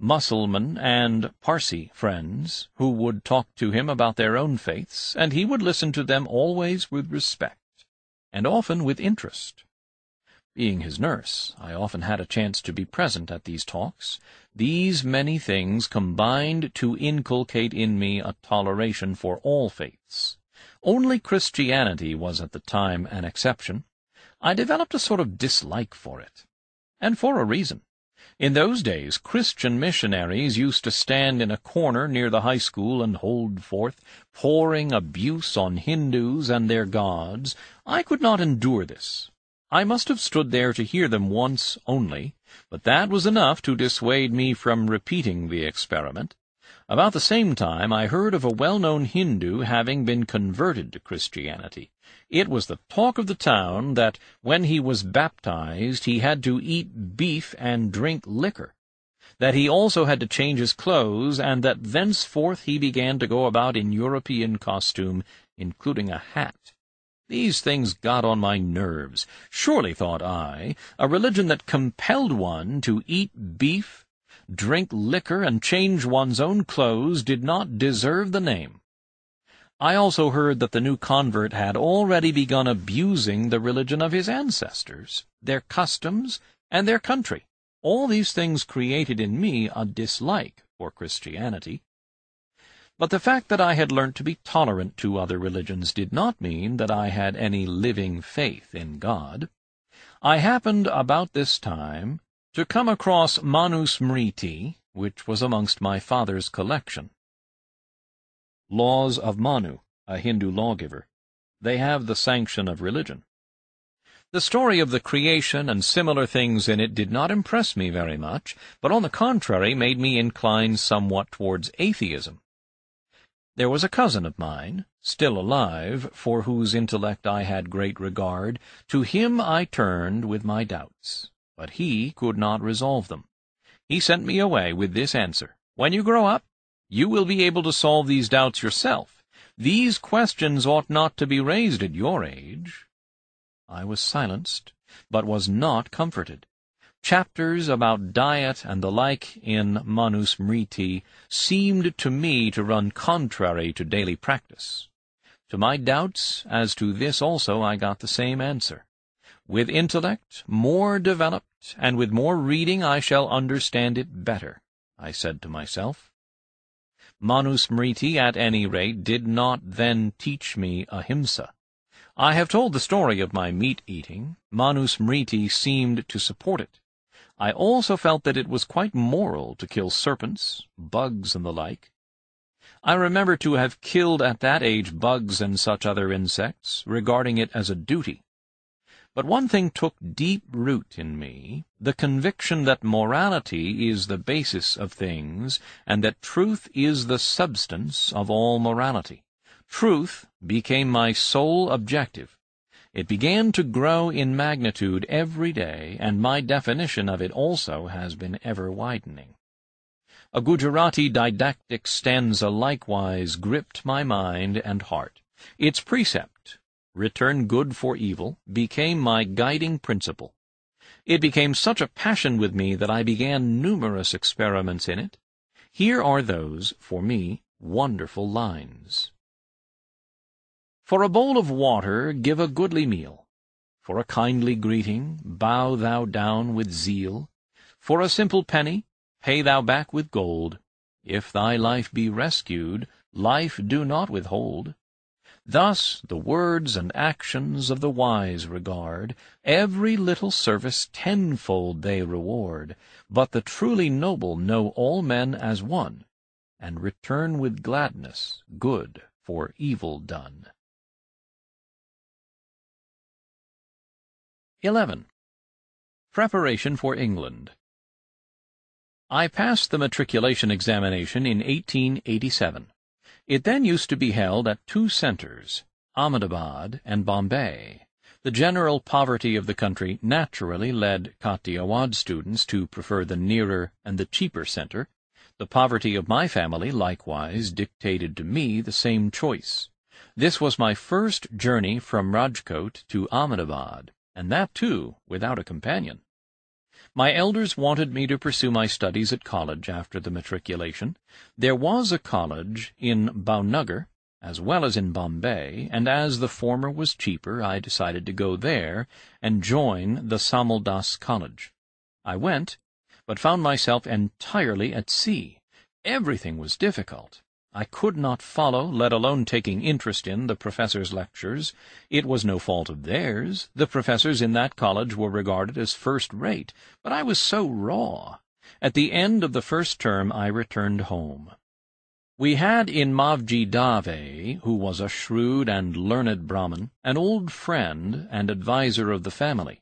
Mussulman and Parsi friends, who would talk to him about their own faiths, and he would listen to them always with respect and often with interest. Being his nurse, I often had a chance to be present at these talks. These many things combined to inculcate in me a toleration for all faiths. Only Christianity was at the time an exception. I developed a sort of dislike for it, and for a reason. In those days, Christian missionaries used to stand in a corner near the high school and hold forth, pouring abuse on Hindus and their gods. I could not endure this. I must have stood there to hear them once only, but that was enough to dissuade me from repeating the experiment. About the same time I heard of a well-known Hindu having been converted to Christianity. It was the talk of the town that when he was baptized he had to eat beef and drink liquor, that he also had to change his clothes, and that thenceforth he began to go about in European costume, including a hat. These things got on my nerves. Surely, thought I, a religion that compelled one to eat beef, drink liquor, and change one's own clothes did not deserve the name. I also heard that the new convert had already begun abusing the religion of his ancestors, their customs, and their country. All these things created in me a dislike for Christianity. But the fact that I had learnt to be tolerant to other religions did not mean that I had any living faith in God. I happened about this time to come across Manusmriti, which was amongst my father's collection. Laws of Manu, a Hindu lawgiver. They have the sanction of religion. The story of the creation and similar things in it did not impress me very much, but on the contrary made me incline somewhat towards atheism. There was a cousin of mine, still alive, for whose intellect I had great regard. To him I turned with my doubts but he could not resolve them. He sent me away with this answer, When you grow up, you will be able to solve these doubts yourself. These questions ought not to be raised at your age. I was silenced, but was not comforted. Chapters about diet and the like in Manusmriti seemed to me to run contrary to daily practice. To my doubts as to this also I got the same answer. With intellect more developed, and with more reading, I shall understand it better, I said to myself. Manusmriti, at any rate, did not then teach me ahimsa. I have told the story of my meat-eating. Manusmriti seemed to support it. I also felt that it was quite moral to kill serpents, bugs, and the like. I remember to have killed at that age bugs and such other insects, regarding it as a duty. But one thing took deep root in me, the conviction that morality is the basis of things, and that truth is the substance of all morality. Truth became my sole objective. It began to grow in magnitude every day, and my definition of it also has been ever widening. A Gujarati didactic stanza likewise gripped my mind and heart. Its precept, return good for evil, became my guiding principle. It became such a passion with me that I began numerous experiments in it. Here are those, for me, wonderful lines. For a bowl of water give a goodly meal. For a kindly greeting bow thou down with zeal. For a simple penny pay thou back with gold. If thy life be rescued, life do not withhold. Thus the words and actions of the wise regard, Every little service tenfold they reward, But the truly noble know all men as one, And return with gladness good for evil done. 11. Preparation for England I passed the matriculation examination in 1887. It then used to be held at two centres, Ahmedabad and Bombay. The general poverty of the country naturally led Kathiawad students to prefer the nearer and the cheaper centre. The poverty of my family likewise dictated to me the same choice. This was my first journey from Rajkot to Ahmedabad, and that too without a companion. My elders wanted me to pursue my studies at college after the matriculation. There was a college in Bhavnagar, as well as in Bombay, and as the former was cheaper, I decided to go there and join the Samaldas College. I went, but found myself entirely at sea. Everything was difficult. I could not follow, let alone taking interest in, the professors' lectures. It was no fault of theirs. The professors in that college were regarded as first-rate, but I was so raw. At the end of the first term I returned home. We had in Mavji Dave, who was a shrewd and learned Brahmin, an old friend and adviser of the family.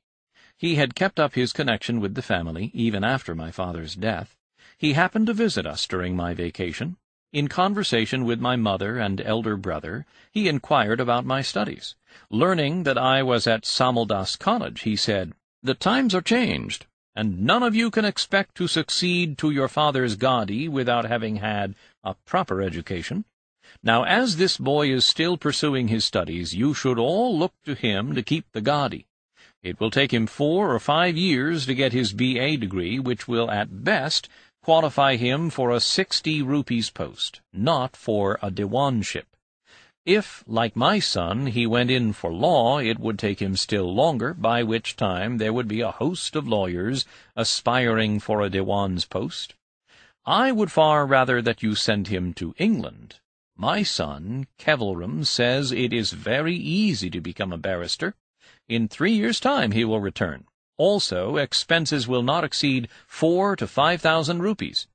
He had kept up his connection with the family even after my father's death. He happened to visit us during my vacation, in conversation with my mother and elder brother, he inquired about my studies. Learning that I was at Samaldas College, he said, The times are changed, and none of you can expect to succeed to your father's Gadi without having had a proper education. Now, as this boy is still pursuing his studies, you should all look to him to keep the Gadi. It will take him four or five years to get his B.A. degree, which will at best qualify him for a sixty rupees post, not for a diwanship. If, like my son, he went in for law, it would take him still longer, by which time there would be a host of lawyers aspiring for a diwan's post. I would far rather that you send him to England. My son, Kevalram, says it is very easy to become a barrister. In three years' time he will return. Also, expenses will not exceed four to five thousand rupees.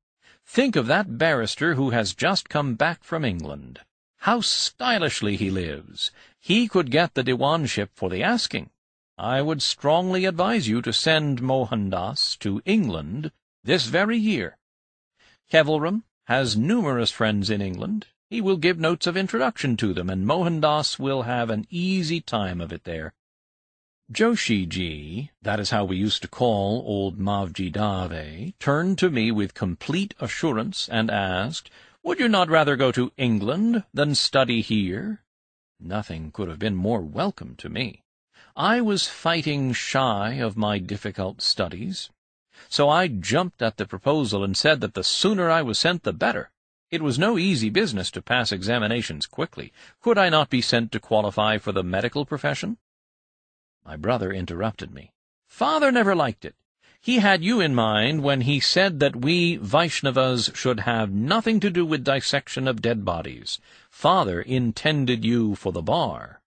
Think of that barrister who has just come back from England. How stylishly he lives! He could get the diwanship for the asking. I would strongly advise you to send Mohandas to England this very year. Kevalram has numerous friends in England. He will give notes of introduction to them, and Mohandas will have an easy time of it there. Joshiji, that is how we used to call old Mavji Dave, turned to me with complete assurance and asked, Would you not rather go to England than study here? Nothing could have been more welcome to me. I was fighting shy of my difficult studies, so I jumped at the proposal and said that the sooner I was sent the better. It was no easy business to pass examinations quickly. Could I not be sent to qualify for the medical profession? My brother interrupted me. Father never liked it. He had you in mind when he said that we Vaishnavas should have nothing to do with dissection of dead bodies. Father intended you for the bar.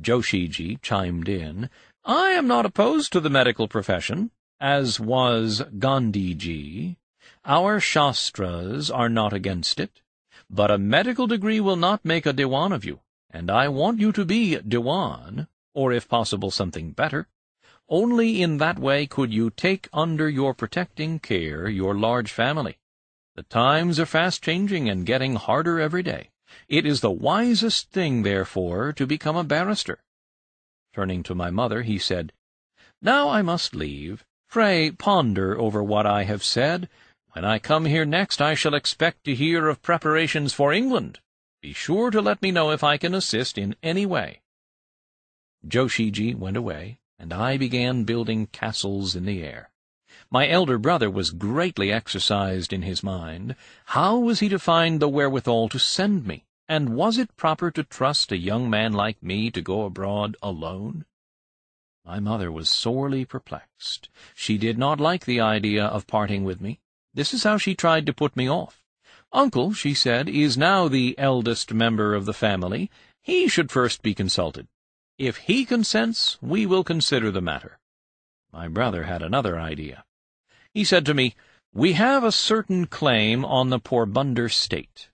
Joshiji chimed in, I am not opposed to the medical profession, as was Gandhiji. Our Shastras are not against it. But a medical degree will not make a Diwan of you, and I want you to be Diwan. Or if possible something better. Only in that way could you take under your protecting care your large family. The times are fast changing and getting harder every day. It is the wisest thing, therefore, to become a barrister. Turning to my mother, he said, Now I must leave. Pray ponder over what I have said. When I come here next, I shall expect to hear of preparations for England. Be sure to let me know if I can assist in any way. Joshiji went away, and I began building castles in the air. My elder brother was greatly exercised in his mind. How was he to find the wherewithal to send me? And was it proper to trust a young man like me to go abroad alone? My mother was sorely perplexed. She did not like the idea of parting with me. This is how she tried to put me off. Uncle, she said, is now the eldest member of the family. He should first be consulted. If he consents, we will consider the matter. My brother had another idea. He said to me, We have a certain claim on the Porbandar state.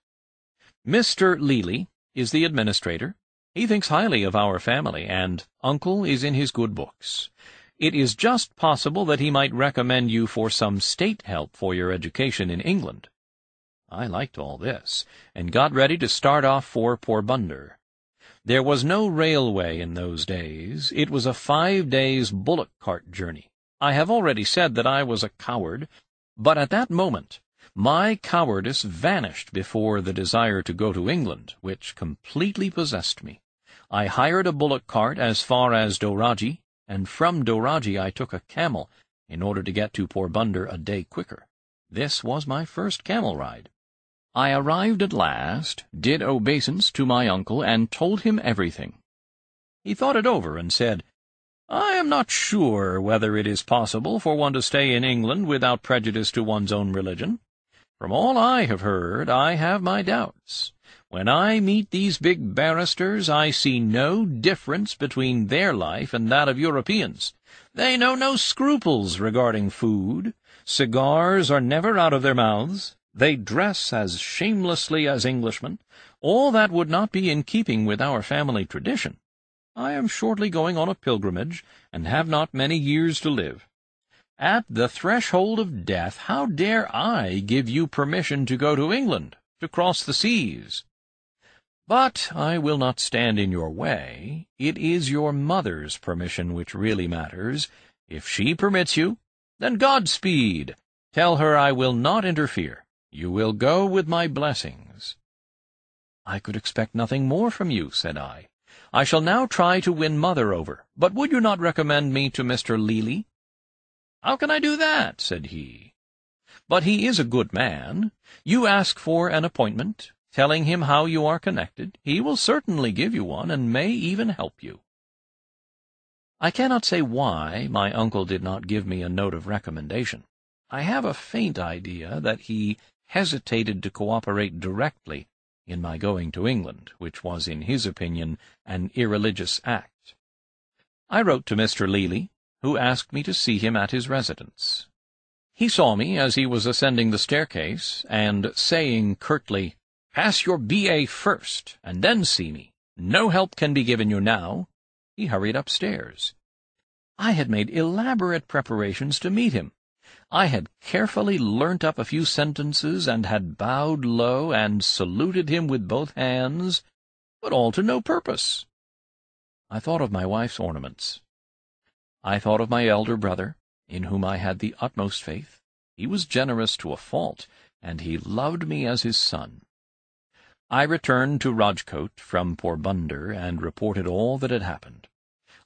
Mr. Lely is the administrator. He thinks highly of our family, and uncle is in his good books. It is just possible that he might recommend you for some state help for your education in England. I liked all this, and got ready to start off for Porbandar. There was no railway in those days. It was a five days bullock cart journey. I have already said that I was a coward, but at that moment my cowardice vanished before the desire to go to England, which completely possessed me. I hired a bullock cart as far as Dhoraji, and from Dhoraji I took a camel in order to get to Porbandar a day quicker. This was my first camel ride. I arrived at last, did obeisance to my uncle, and told him everything. He thought it over and said, I am not sure whether it is possible for one to stay in England without prejudice to one's own religion. From all I have heard, I have my doubts. When I meet these big barristers, I see no difference between their life and that of Europeans. They know no scruples regarding food. Cigars are never out of their mouths. They dress as shamelessly as Englishmen. All that would not be in keeping with our family tradition. I am shortly going on a pilgrimage, and have not many years to live. At the threshold of death, how dare I give you permission to go to England, to cross the seas? But I will not stand in your way. It is your mother's permission which really matters. If she permits you, then Godspeed. Tell her I will not interfere. You will go with my blessings. I could expect nothing more from you, said I. I shall now try to win Mother over, but would you not recommend me to Mr. Lely? How can I do that? said he. But he is a good man. You ask for an appointment, telling him how you are connected. He will certainly give you one, and may even help you. I cannot say why my uncle did not give me a note of recommendation. I have a faint idea that he hesitated to cooperate directly in my going to England, which was, in his opinion, an irreligious act. I wrote to Mr. Lely, who asked me to see him at his residence. He saw me as he was ascending the staircase, and saying curtly, Pass your B.A. first, and then see me. No help can be given you now. He hurried upstairs. I had made elaborate preparations to meet him, I had carefully learnt up a few sentences, and had bowed low, and saluted him with both hands, but all to no purpose. I thought of my wife's ornaments. I thought of my elder brother, in whom I had the utmost faith. He was generous to a fault, and he loved me as his son. I returned to Rajkot from Porbandar, and reported all that had happened.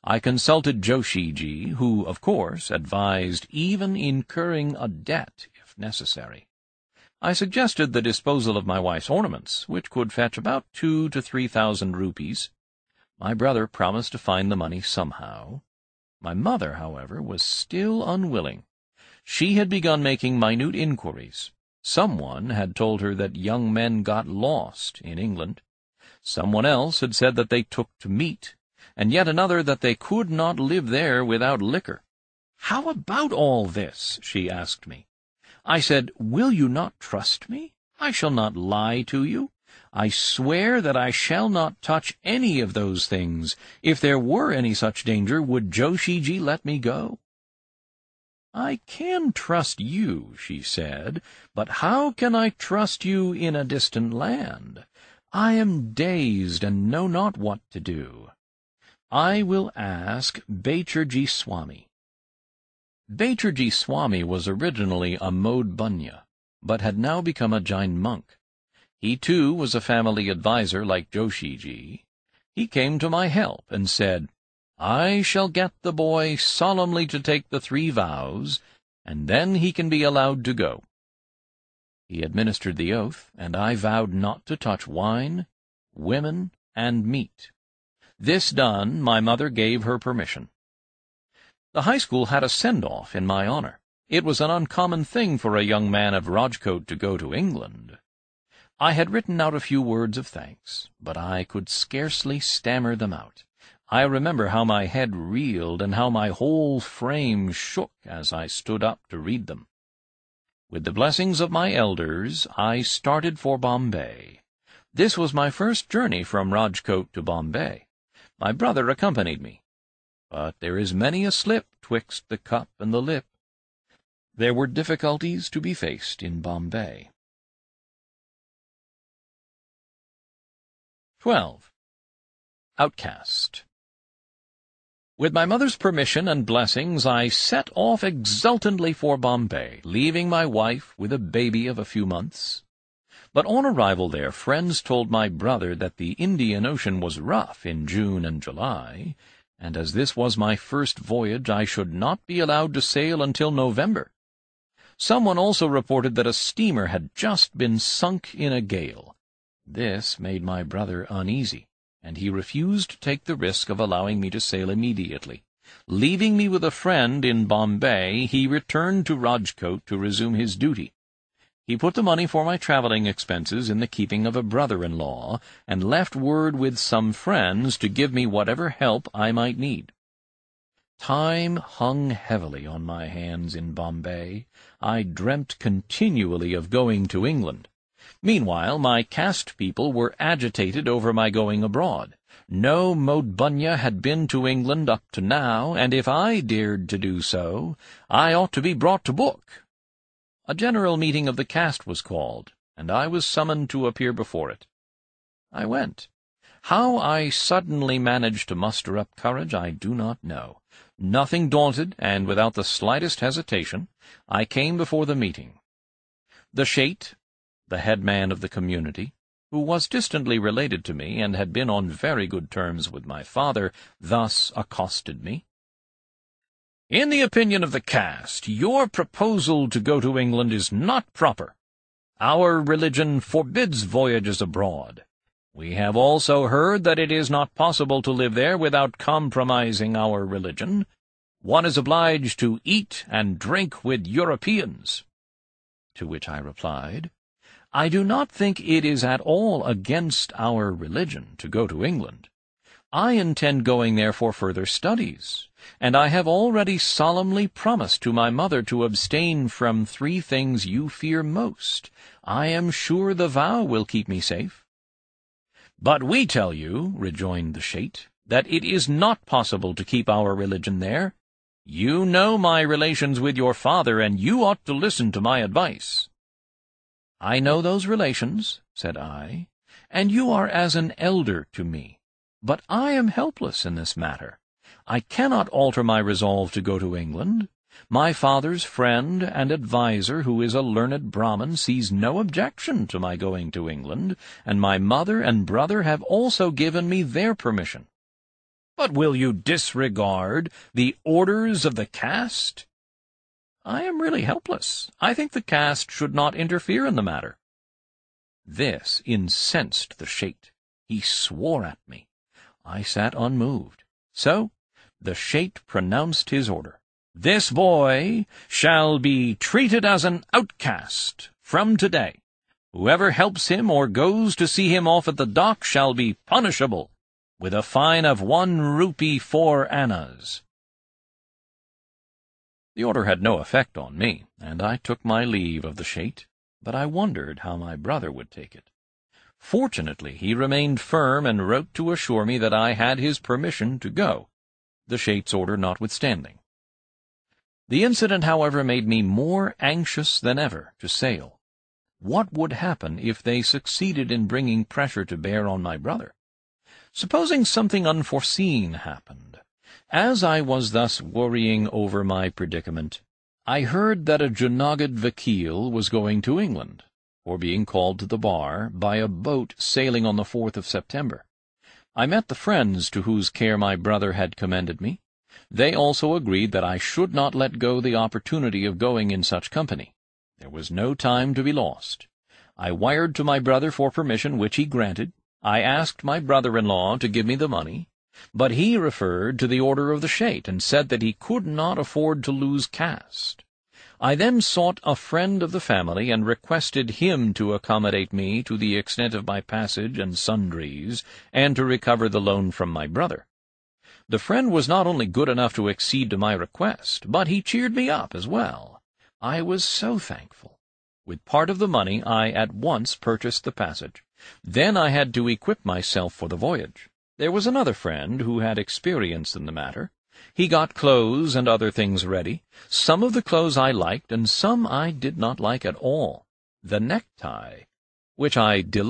I consulted Joshiji, who, of course, advised even incurring a debt if necessary. I suggested the disposal of my wife's ornaments, which could fetch about two to three thousand rupees. My brother promised to find the money somehow. My mother, however, was still unwilling. She had begun making minute inquiries. Someone had told her that young men got lost in England. Someone else had said that they took to meat and yet another that they could not live there without liquor. How about all this? she asked me. I said, Will you not trust me? I shall not lie to you. I swear that I shall not touch any of those things. If there were any such danger, would Joshiji let me go? I can trust you, she said, but how can I trust you in a distant land? I am dazed and know not what to do. I will ask Becharji Swami. Becharji Swami was originally a Modh Bania, but had now become a Jain monk. He too was a family adviser like Joshiji. He came to my help and said, I shall get the boy solemnly to take the three vows, and then he can be allowed to go. He administered the oath, and I vowed not to touch wine, women, and meat. This done, my mother gave her permission. The high school had a send-off in my honor. It was an uncommon thing for a young man of Rajkot to go to England. I had written out a few words of thanks, but I could scarcely stammer them out. I remember how my head reeled and how my whole frame shook as I stood up to read them. With the blessings of my elders, I started for Bombay. This was my first journey from Rajkot to Bombay. My brother accompanied me. But there is many a slip twixt the cup and the lip. There were difficulties to be faced in Bombay. 12. Outcast with my mother's permission and blessings, I set off exultantly for Bombay, leaving my wife with a baby of a few months. But on arrival there, friends told my brother that the Indian Ocean was rough in June and July, and as this was my first voyage, I should not be allowed to sail until November. Someone also reported that a steamer had just been sunk in a gale. This made my brother uneasy and he refused to take the risk of allowing me to sail immediately. Leaving me with a friend in Bombay, he returned to Rajkot to resume his duty. He put the money for my travelling expenses in the keeping of a brother-in-law, and left word with some friends to give me whatever help I might need. Time hung heavily on my hands in Bombay. I dreamt continually of going to England. Meanwhile, my caste people were agitated over my going abroad. No Modh Bania had been to England up to now, and if I dared to do so, I ought to be brought to book. A general meeting of the caste was called, and I was summoned to appear before it. I went. How I suddenly managed to muster up courage I do not know. Nothing daunted, and without the slightest hesitation, I came before the meeting. The Sheth, the headman of the community, who was distantly related to me and had been on very good terms with my father, thus accosted me. In the opinion of the caste, your proposal to go to England is not proper. Our religion forbids voyages abroad. We have also heard that it is not possible to live there without compromising our religion. One is obliged to eat and drink with Europeans. To which I replied, I do not think it is at all against our religion to go to England. I intend going there for further studies, and I have already solemnly promised to my mother to abstain from three things you fear most. I am sure the vow will keep me safe. But we tell you, rejoined the Sheth, that it is not possible to keep our religion there. You know my relations with your father, and you ought to listen to my advice. I know those relations, said I, and you are as an elder to me. But I am helpless in this matter. I cannot alter my resolve to go to England. My father's friend and adviser, who is a learned Brahmin, sees no objection to my going to England, and my mother and brother have also given me their permission. But will you disregard the orders of the caste? I am really helpless. I think the caste should not interfere in the matter. This incensed the sheikh. He swore at me. I sat unmoved. So the Sheth pronounced his order. This boy shall be treated as an outcast from today. Whoever helps him or goes to see him off at the dock shall be punishable with a fine of one rupee four annas. The order had no effect on me, and I took my leave of the Sheth, but I wondered how my brother would take it. Fortunately, he remained firm and wrote to assure me that I had his permission to go, the Sheik's order notwithstanding. The incident, however, made me more anxious than ever to sail. What would happen if they succeeded in bringing pressure to bear on my brother? Supposing something unforeseen happened. As I was thus worrying over my predicament, I heard that a Junagadh vakil was going to England, or being called to the bar, by a boat sailing on the 4th of September. I met the friends to whose care my brother had commended me. They also agreed that I should not let go the opportunity of going in such company. There was no time to be lost. I wired to my brother for permission, which he granted. I asked my brother-in-law to give me the money, but he referred to the order of the Sheik and said that he could not afford to lose caste. I then sought a friend of the family and requested him to accommodate me to the extent of my passage and sundries, and to recover the loan from my brother. The friend was not only good enough to accede to my request, but he cheered me up as well. I was so thankful. With part of the money I at once purchased the passage. Then I had to equip myself for the voyage. There was another friend who had experience in the matter. He got clothes and other things ready. Some of the clothes I liked, and some I did not like at all. The necktie, which I delighted